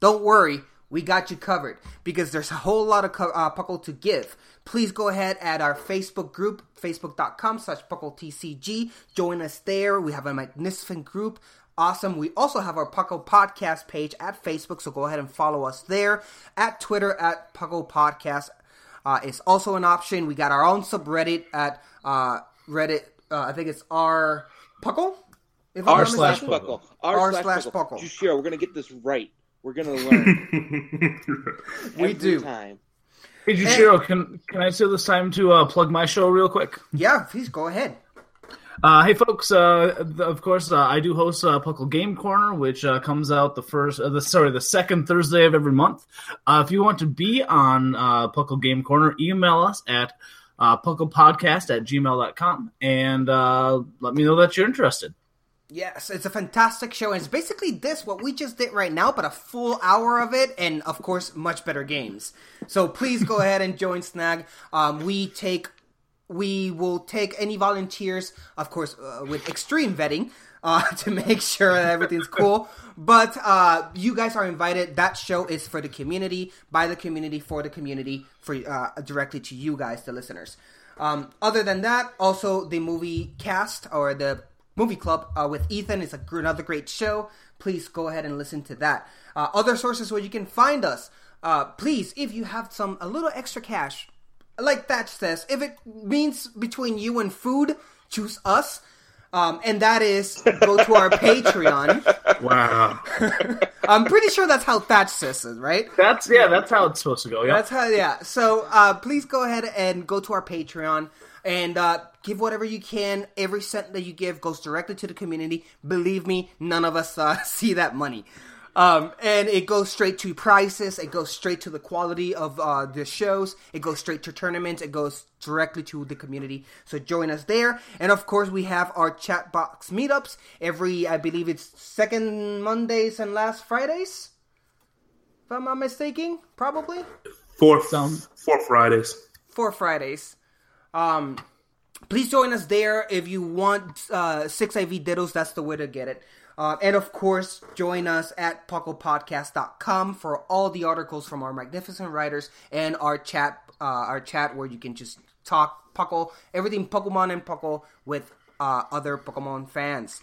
don't worry. We got you covered because there's a whole lot of co- uh, Puckle to give. Please go ahead at our Facebook group, facebook.com slash PuckleTCG. Join us there. We have a magnificent group awesome. We also have our Puckle Podcast page at Facebook, so go ahead and follow us there. At Twitter, at Puckle Podcast uh, is also an option. We got our own subreddit at uh, Reddit. Uh, I think it's r Puckle. If R slash mistaken. buckle. R R slash slash Puckle. buckle. Sure, we're gonna get this right. We're gonna learn. We do. Time. Hey, Jushiro, can can I steal this time to uh, plug my show real quick? Yeah, please go ahead. Uh, hey, folks! Uh, of course, uh, I do host uh, Puckle Game Corner, which uh, comes out the first, uh, the sorry, the second Thursday of every month. Uh, if you want to be on uh, Puckle Game Corner, email us at uh, pucklepodcast at gmail.com and uh, let me know that you're interested. Yes, it's a fantastic show, and it's basically this what we just did right now, but a full hour of it, and of course, much better games. So please go ahead and join Snag. Um, we take we will take any volunteers, of course, uh, with extreme vetting. Uh, to make sure that everything's cool. But uh, you guys are invited. That show is for the community, by the community, for the community, for uh, directly to you guys, the listeners. Um, other than that, also the movie cast or the movie club uh, with Ethan is a, another great show. Please go ahead and listen to that. Uh, other sources where you can find us. Uh, please, if you have some a little extra cash, like Thatch says, if it means between you and food, choose us. Um, and that is go to our Patreon. Wow. I'm pretty sure that's how Thatch says it, right? That's yeah, that's how it's supposed to go. Yeah. That's how yeah. So uh, please go ahead and go to our Patreon and uh, give whatever you can. Every cent that you give goes directly to the community. Believe me, none of us uh, see that money. Um, and it goes straight to prices. It goes straight to the quality of uh, the shows. It goes straight to tournaments. It goes directly to the community. So join us there. And of course, we have our chat box meetups every, I believe it's second Mondays and last Fridays. If I'm not mistaken, probably Four, four Fridays. four Fridays. Um, please join us there if you want uh, six IV Dittos. That's the way to get it. Uh, and of course, join us at pucklepodcast.com for all the articles from our magnificent writers and our chat, uh, our chat where you can just talk Puckle, everything Pokemon and Puckle with uh, other Pokemon fans.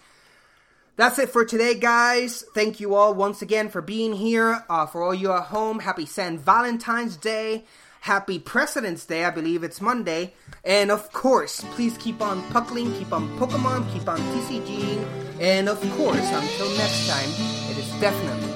That's it for today, guys. Thank you all once again for being here. Uh, for all you at home, happy St. Valentine's Day. Happy President's Day. I believe it's Monday. And of course, please keep on puckling, keep on Pokemon, keep on TCGing. And of course, until next time, it is definitely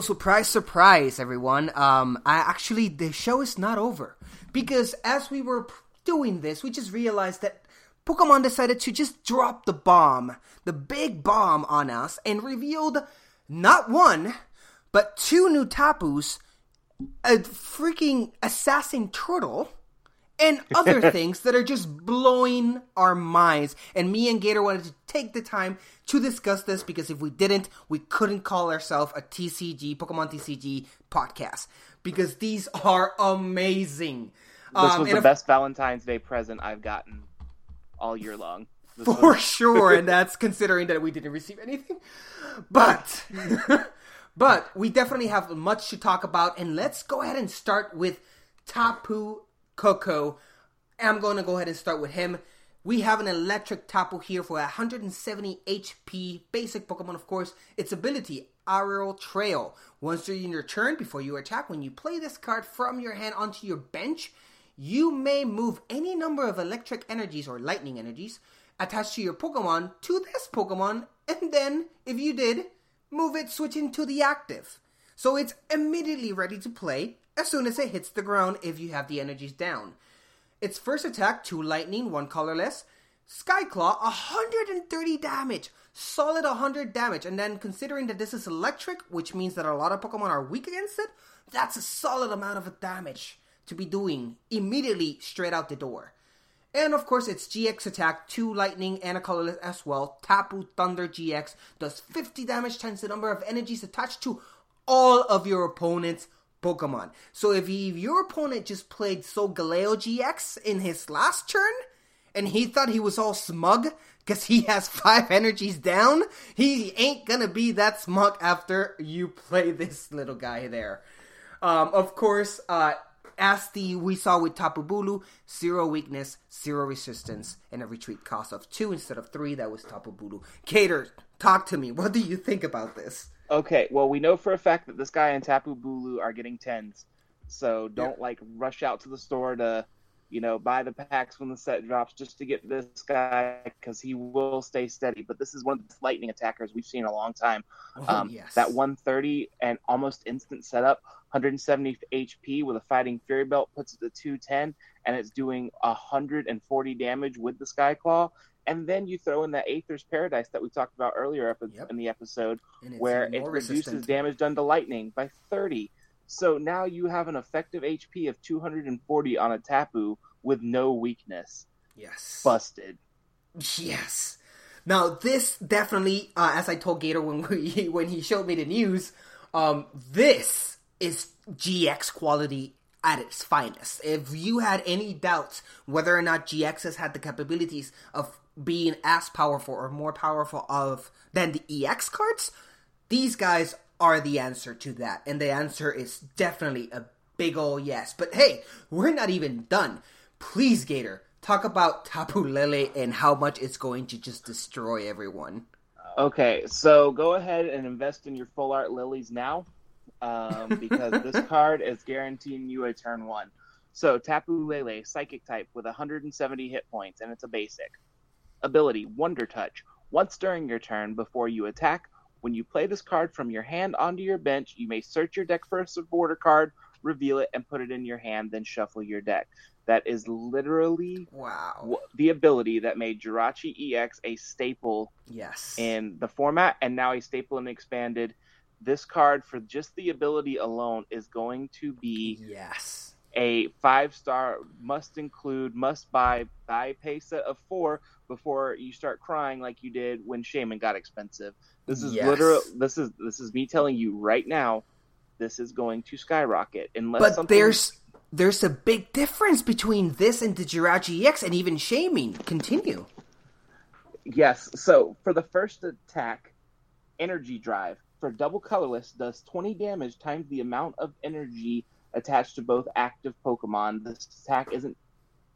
Surprise, surprise, everyone. Um, I actually the show is not over because as we were doing this, we just realized that Pokemon decided to just drop the bomb, the big bomb on us, and revealed not one but two new Tapus, a freaking assassin turtle, and other things that are just blowing our minds. And me and Gator wanted to take the time to discuss this because if we didn't, we couldn't call ourselves a TCG, Pokemon TCG podcast because these are amazing. This Um, was the best Valentine's Day present I've gotten all year long. This for was- sure, and that's considering that we didn't receive anything. But but we definitely have much to talk about, and let's go ahead and start with Tapu Koko. I'm going to go ahead and start with him. We have an electric Tapu here for 170 HP, basic Pokemon, of course. Its ability, Aero Trail. Once during your turn, before you attack, when you play this card from your hand onto your bench, you may move any number of electric energies or lightning energies attached to your Pokemon to this Pokemon, and then, if you did, move it switching to the active. So it's immediately ready to play as soon as it hits the ground if you have the energies down. Its first attack, 2 lightning, 1 colorless. Skyclaw, 130 damage. Solid 100 damage. And then considering that this is electric, which means that a lot of Pokemon are weak against it, that's a solid amount of damage to be doing immediately straight out the door. And of course, its GX attack, 2 lightning and a colorless as well. Tapu Thunder GX does 50 damage times the number of energies attached to all of your opponent's Pokemon. So if, he, if your opponent just played Solgaleo GX in his last turn, and he thought he was all smug because he has five energies down, he ain't gonna be that smug after you play this little guy there. Um, of course, uh, as the we saw with Tapu Bulu, zero weakness, zero resistance, and a retreat cost of two instead of three. That was Tapu Bulu. Gator, talk to me. What do you think about this? Okay, well, we know for a fact that this guy and Tapu Bulu are getting tens, so don't like rush out to the store to, you know, buy the packs when the set drops just to get this guy because he will stay steady. But this is one of the lightning attackers we've seen in a long time. Oh, um, yes. That 130 and almost instant setup, 170 HP with a fighting Fury Belt puts it to 210, and it's doing 140 damage with the Sky Claw. And then you throw in that Aether's Paradise that we talked about earlier epi- in the episode, where it reduces resistant. damage done to lightning by 30. So now you have an effective HP of 240 on a Tapu with no weakness. Yes. Busted. Yes. Now this definitely, uh, as I told Gator when we when he showed me the news, um, this is GX quality at its finest. If you had any doubts whether or not GX has had the capabilities of being as powerful or more powerful of than the EX cards, these guys are the answer to that, and the answer is definitely a big ol' yes. But hey, we're not even done. Please, Gator, talk about Tapu Lele and how much it's going to just destroy everyone. Okay, so go ahead and invest in your full art lilies now, um, because this card is guaranteeing you a turn one. So Tapu Lele, Psychic type with 170 hit points, and it's a basic. Ability Wonder Touch. Once during your turn, before you attack, when you play this card from your hand onto your bench, you may search your deck for a supporter card, reveal it, and put it in your hand, then shuffle your deck. That is literally wow the ability that made Jirachi EX a staple Yes. in the format, and now a staple and expanded. This card, for just the ability alone, is going to be yes a five star must include, must buy, buy pay set of four before you start crying like you did when Shaymin got expensive. This is Yes. literal. This is this is me telling you right now. This is going to skyrocket unless But something. there's there's a big difference between this and the Jirachi EX and even Shaymin. Continue. Yes. So for the first attack, energy drive for double colorless does 20 damage times the amount of energy attached to both active Pokemon. This attack isn't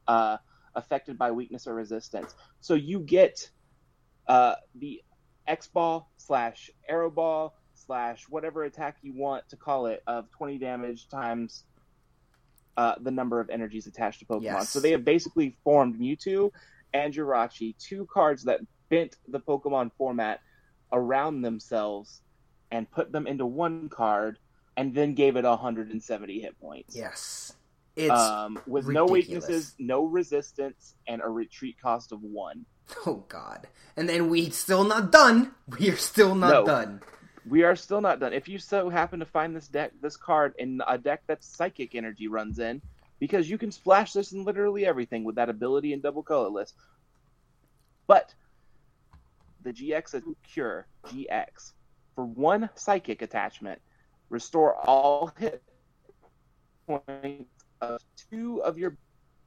uh, affected by weakness or resistance. So you get uh, the X ball slash Aero Ball slash whatever attack you want to call it of 20 damage times uh, the number of energies attached to Pokemon. Yes. So they have basically formed Mewtwo and Jirachi, two cards that bent the Pokemon format around themselves and put them into one card, and then gave it 170 hit points. Yes. It's um, with no weaknesses, no resistance, and a retreat cost of one. Oh God! And then we still not done. We are still not No. done. We are still not done. If you so happen to find this deck, this card in a deck that Psychic Energy runs in, because you can splash this in literally everything with that ability and double colorless. But the GX is Cure GX for one Psychic attachment, restore all hit points of two of your.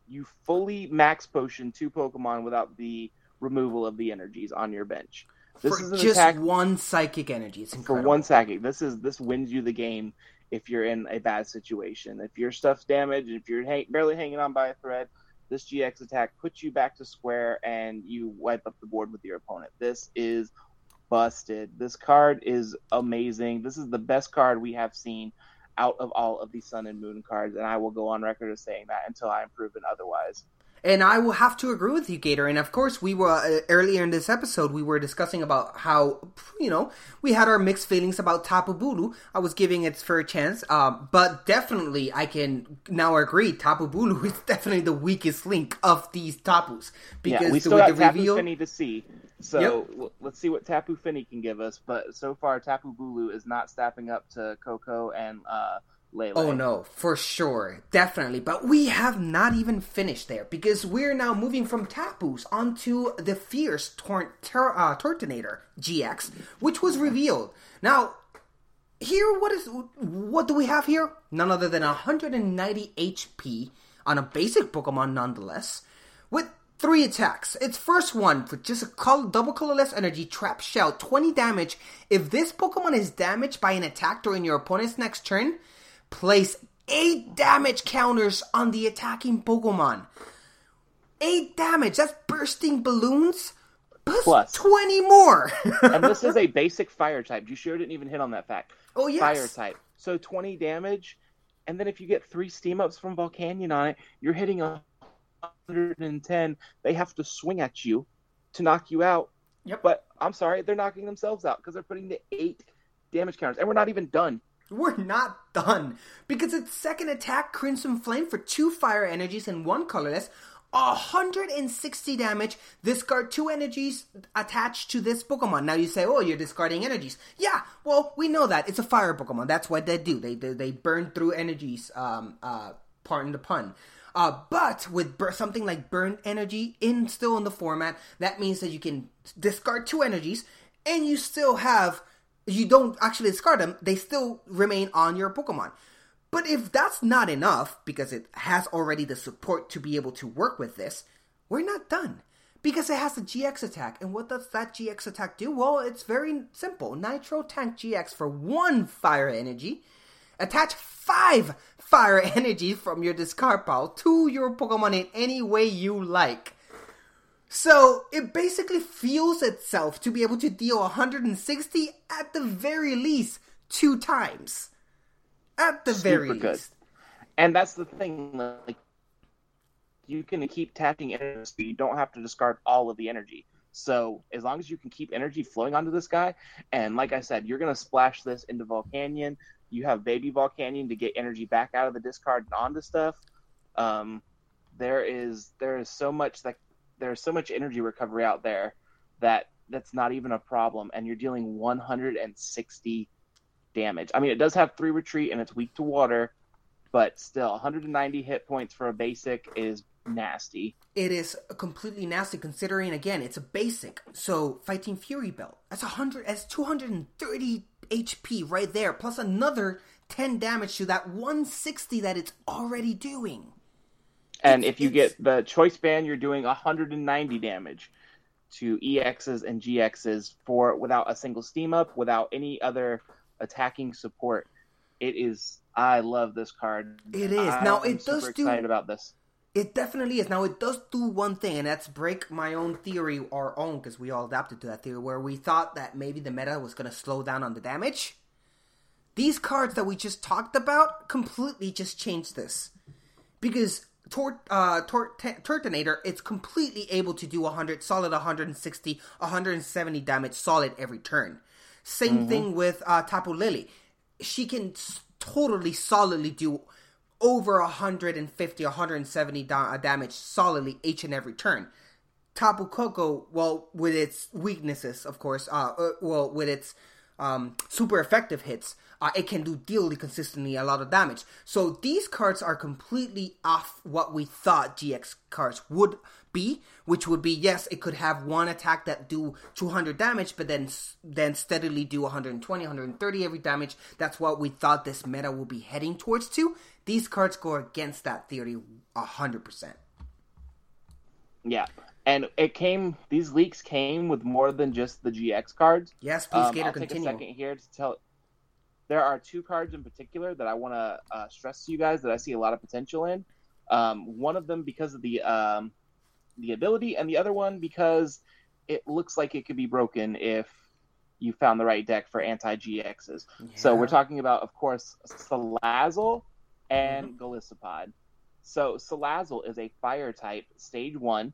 You fully max potion two Pokemon without the removal of the energies on your bench. This For is an just attack one psychic energy. It's for one psychic. This is this wins you the game if you're in a bad situation. If your stuff's damaged, if you're hang- barely hanging on by a thread, this GX attack puts you back to square and you wipe up the board with your opponent. This is busted. This card is amazing. This is the best card we have seen out of all of the Sun and Moon cards, and I will go on record as saying that until I am proven otherwise. And I will have to agree with you, Gator. And of course, we were uh, earlier in this episode, we were discussing about how you know we had our mixed feelings about Tapu Bulu. I was giving it fair chance, um, but definitely I can now agree. Tapu Bulu is definitely the weakest link of these Tapus yeah, we still got the Tapu reveal. Fini to see. So Yep. w- let's see what Tapu Fini can give us. But so far, Tapu Bulu is not stepping up to Koko and uh, Lele. Oh no, for sure, definitely. But we have not even finished there because we're now moving from Tapus onto the Fierce Tor- uh, Turtonator GX, which was revealed. Now, here, what is what do we have here? None other than 190 HP on a basic Pokemon, nonetheless, with three attacks. Its first one for just a double colorless energy trap shell, 20 damage. If this Pokemon is damaged by an attack during your opponent's next turn, place eight damage counters on the attacking Pokemon. Eight damage. That's bursting balloons. Plus, Plus. 20 more. and this is a basic fire type. You sure didn't even hit on that fact. Oh, yes. Fire type. So 20 damage, and then if you get three steam ups from Volcanion on it, you're hitting a 110. They have to swing at you to knock you out. Yep. But I'm sorry, they're knocking themselves out because they're putting the eight damage counters, and we're not even done. We're not done because its second attack, Crimson Flame, for two fire energies and one colorless, 160 damage. Discard two energies attached to this Pokemon. Now you say, "Oh, you're discarding energies." Yeah, well, we know that it's a fire Pokemon. That's what they do. They they, they burn through energies. Um, uh, pardon the pun. Uh, but with something like burn energy in still in the format, that means that you can discard two energies and you still have you don't actually discard them, they still remain on your Pokemon. But if that's not enough, because it has already the support to be able to work with this, we're not done. Because it has a GX attack. And what does that GX attack do? Well, it's very simple. Nitro Tank GX for one fire energy. Attach five fire energy from your discard pile to your Pokemon in any way you like. So it basically fuels itself to be able to deal 160 at the very least two times. At the very good. least. And that's the thing, like you can keep tapping energy, so you don't have to discard all of the energy. So as long as you can keep energy flowing onto this guy, and like I said, you're gonna splash this into Volcanion. You have Baby Volcanion to get energy back out of the discard and onto stuff. Um, there is there is so much that there's so much energy recovery out there that that's not even a problem, and you're dealing 160 damage. I mean, it does have three retreat and it's weak to water, but still, 190 hit points for a basic is nasty. It is completely nasty considering again it's a basic. So fighting Fury Belt. That's a hundred that's two hundred and thirty HP right there, plus another ten damage to that one sixty that it's already doing. And if you get the choice band, you're doing 190 damage to EXs and GXs for without a single steam up, without any other attacking support. It is. I love this card. It is. I Now, it does do- excited about this. It definitely is. Now it does do one thing, and that's break my own theory, our own, because we all adapted to that theory, where we thought that maybe the meta was going to slow down on the damage. These cards that we just talked about completely just changed this, because Tor- uh, Tor- T- Turtonator, it's completely able to do 100, solid 160, 170 damage solid every turn. Same Mhm. thing with uh, Tapu Lele. She can s- totally solidly do over 150, 170 da- uh, damage solidly each and every turn. Tapu Koko, well, with its weaknesses, of course, uh, uh, well, with its um, super effective hits, uh, it can do deal consistently a lot of damage. So these cards are completely off what we thought GX cards would be, which would be yes, it could have one attack that do 200 damage, but then then steadily do 120, 130 every damage. That's what we thought this meta will be heading towards. To these cards go against that theory hundred percent. Yeah. And it came. These leaks came with more than just the GX cards. Yes, please, Um, Gator, I'll continue. take a second here to tell. There are two cards in particular that I want to uh, stress to you guys that I see a lot of potential in. Um, one of them because of the um, the ability, and the other one because it looks like it could be broken if you found the right deck for anti GXs. So we're talking about, of course, Salazzle and Golisopod. So Salazzle is a fire type, stage one,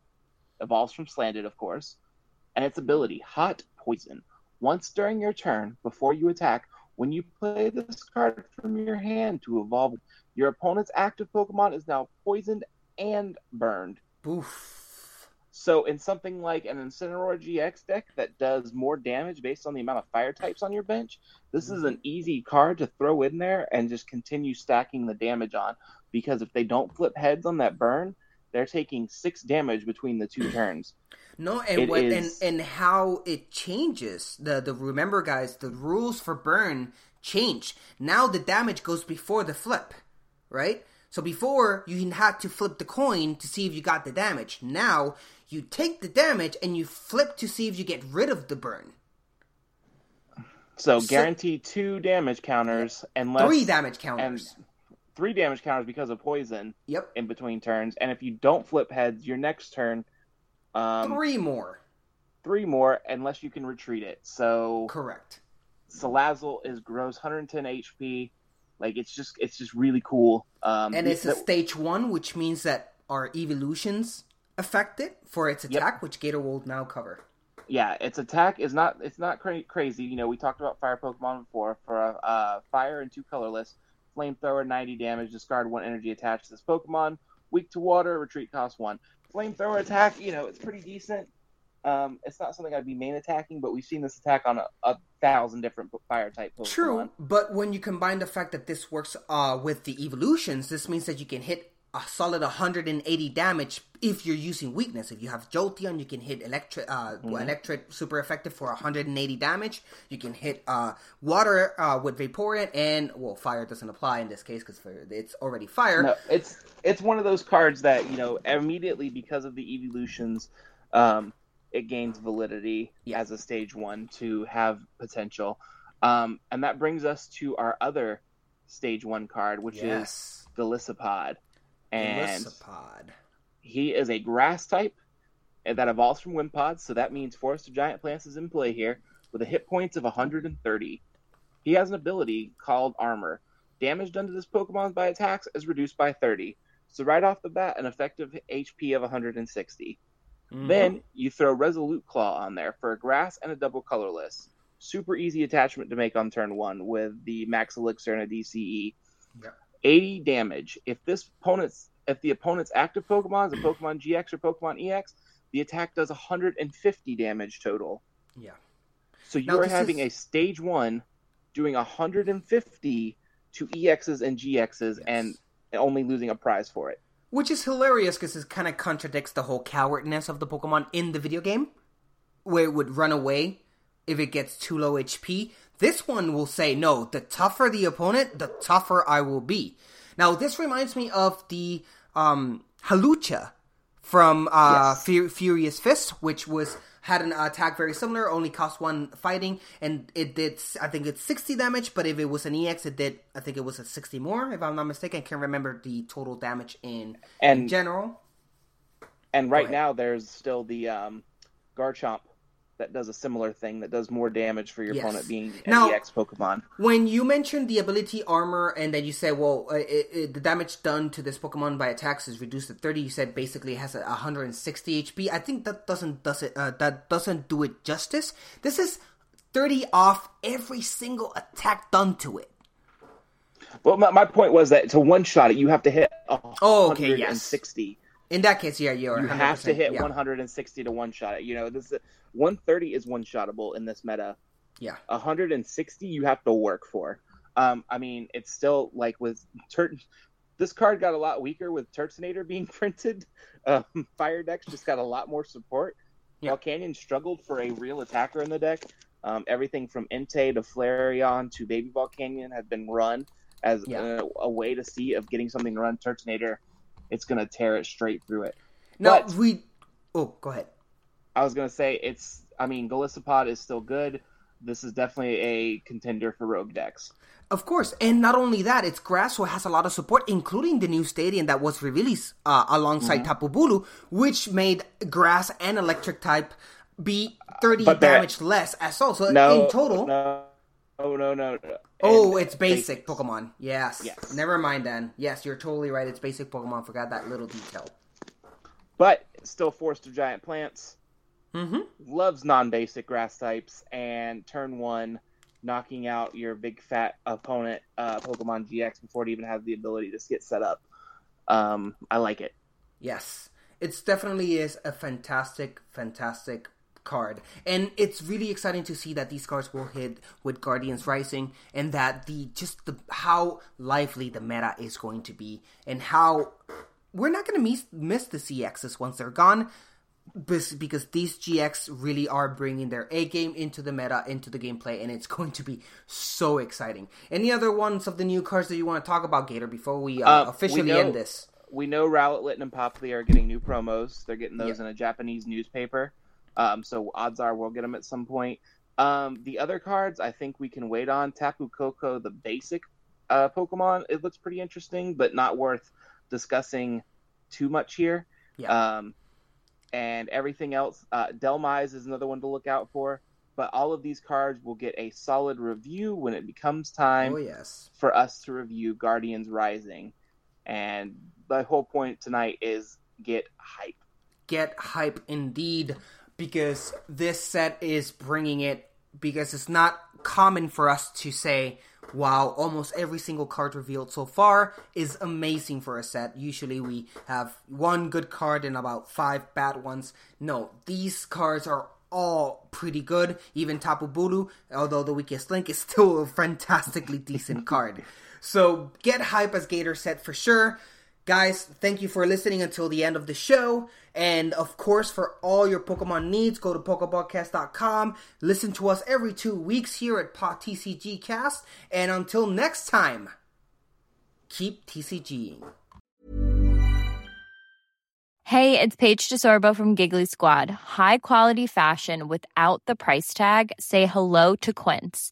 evolves from Salandit, of course, and its ability, Hot Poison. Once during your turn, before you attack, when you play this card from your hand to evolve, your opponent's active Pokemon is now poisoned and burned. Oof. So in something like an Incineroar GX deck that does more damage based on the amount of fire types on your bench, this is an easy card to throw in there and just continue stacking the damage on. Because if they don't flip heads on that burn, they're taking six damage between the two turns. No, and It what is- and and how it changes. The the remember guys, the rules for burn change. Now the damage goes before the flip, right? So before you had to flip the coin to see if you got the damage. Now you take the damage and you flip to see if you get rid of the burn. So, So- guarantee two damage counters unless Three damage counters. and three damage counters because of poison. Yep. In between turns, and if you don't flip heads, your next turn, um, Three more. three more unless you can retreat it. So correct. Salazzle is grows 110 HP. Like it's just it's just really cool. Um, and it's a the- stage one, which means that our evolutions affect it for its attack, which Gator will now cover. yeah, its attack is not it's not cra- crazy. You know, we talked about fire Pokemon before. For a uh, fire and two colorless, flamethrower 90 damage, discard one energy attached to this Pokemon. Weak to water, retreat cost one. Flamethrower attack, you know, it's pretty decent. Um, it's not something I'd be main attacking, but we've seen this attack on a, a thousand different fire type Pokemon. True, but when you combine the fact that this works uh, with the evolutions, this means that you can hit a solid 180 damage if you're using weakness. If you have Jolteon, you can hit electric, uh, Mhm. electric super effective for 180 damage. You can hit uh, water uh, with Vaporeon, and well, fire doesn't apply in this case because it's already fire. No, it's it's one of those cards that you know immediately because of the evolutions, um, it gains validity as a stage one to have potential, um, and that brings us to our other stage one card, which Yes. is Golisopod, and he is a grass type and that evolves from Wimpod, so that means Forest of Giant Plants is in play here with a hit points of 130. He has an ability called Armor. Damage done to this Pokemon by attacks is reduced by 30. So right off the bat, an effective HP of 160. Mm-hmm. Then you throw Resolute Claw on there for a grass and a double colorless. Super easy attachment to make on turn one with the Max Elixir and a DCE. 80 damage. If this opponent's if the opponent's active Pokemon is a Pokemon GX or Pokemon EX, the attack does 150 damage total. Yeah. So you Now, are having is- a stage one doing 150 to EXs and GXs and only losing a prize for it. Which is hilarious because it kind of contradicts the whole cowardness of the Pokemon in the video game, where it would run away if it gets too low HP. This one will say, no, the tougher the opponent, the tougher I will be. Now, this reminds me of the um, Hawlucha from uh, Fu- Furious Fist, which was had an attack very similar, only cost one fighting, and it did, I think it's 60 damage, but if it was an EX, it did, I think it was a 60 more, if I'm not mistaken. I can't remember the total damage in, in general. And right now there's still the um, Garchomp that does a similar thing that does more damage for your Yes. opponent being an Now- EX Pokemon. When you mentioned the ability armor, and then you said, well, uh, it, it, the damage done to this Pokemon by attacks is reduced to 30, you said basically it has a 160 HP. I think that doesn't does it uh, that doesn't do it justice. This is 30 off every single attack done to it. Well, my, my point was that to one shot it, you have to hit Oh, okay, yes. 160. In that case, yeah, you're You 100%, have to hit yeah. 160 to one shot it. You know, this 130 is one shottable in this meta. Yeah. 160 you have to work for. Um, I mean, it's still like with Tur- this card got a lot weaker with Turtonator being printed. Um, Fire decks just got a lot more support. Volcanion struggled for a real attacker in the deck, um, everything from Entei to Flareon to Baby Volcanion had been run as Yeah. a, a way to see of getting something to run Turtonator. It's gonna tear it straight through it. No, But- we. Oh, go ahead. I was gonna say it's. I mean, Golisopod is still good. This is definitely a contender for rogue decks. Of course, and not only that, it's grass who has a lot of support, including the new stadium that was released uh, alongside Mhm. Tapu Bulu, which made grass and electric type be 30 But that- damage less as well. So no, in total. No, no, no, no. no. Oh, it's basic Pokemon. Yes. Yes. Never mind then. Yes, you're totally right. It's basic Pokemon. Forgot that little detail. but still forest of giant plants. Mm-hmm. Loves non-basic grass types, and turn one, knocking out your big fat opponent, uh, Pokemon GX, before it even has the ability to get set up. Um, I like it. Yes. It's definitely is a fantastic, fantastic card. And it's really exciting to see that these cards will hit with Guardians Rising and that the just the how lively the meta is going to be and how we're not going to miss, miss the CXs once they're gone because these GX really are bringing their A game into the meta, into the gameplay, and it's going to be so exciting. Any other ones of the new cards that you want to talk about, Gator, before we uh, Uh, officially we know- end this? We know Rowlet, Litten, and Popplio are getting new promos. They're getting those Yeah. in a Japanese newspaper. Um, so odds are we'll get them at some point. Um, the other cards, I think we can wait on. Tapu Koko, the basic uh, Pokemon, it looks pretty interesting, but not worth discussing too much here. Yeah. Um, and everything else, uh, Dhelmise is another one to look out for. But all of these cards will get a solid review when it becomes time Oh, yes. for us to review Guardians Rising. And the whole point tonight is get hype. get hype indeed because this set is bringing it because it's not common for us to say wow almost every single card revealed so far is amazing for a set. Usually we have one good card and about five bad ones. No these cards are all pretty good. Even tapu bulu although the weakest link is still a fantastically decent card. So get hype as gator set for sure Guys, thank you for listening until the end of the show. And of course, for all your Pokemon needs, go to PokeballCast.com. Listen to us every two weeks here at Pot TCG Cast. And until next time, keep TCGing. Hey, it's Paige DeSorbo from Giggly Squad. High quality fashion without the price tag. Say hello to Quince.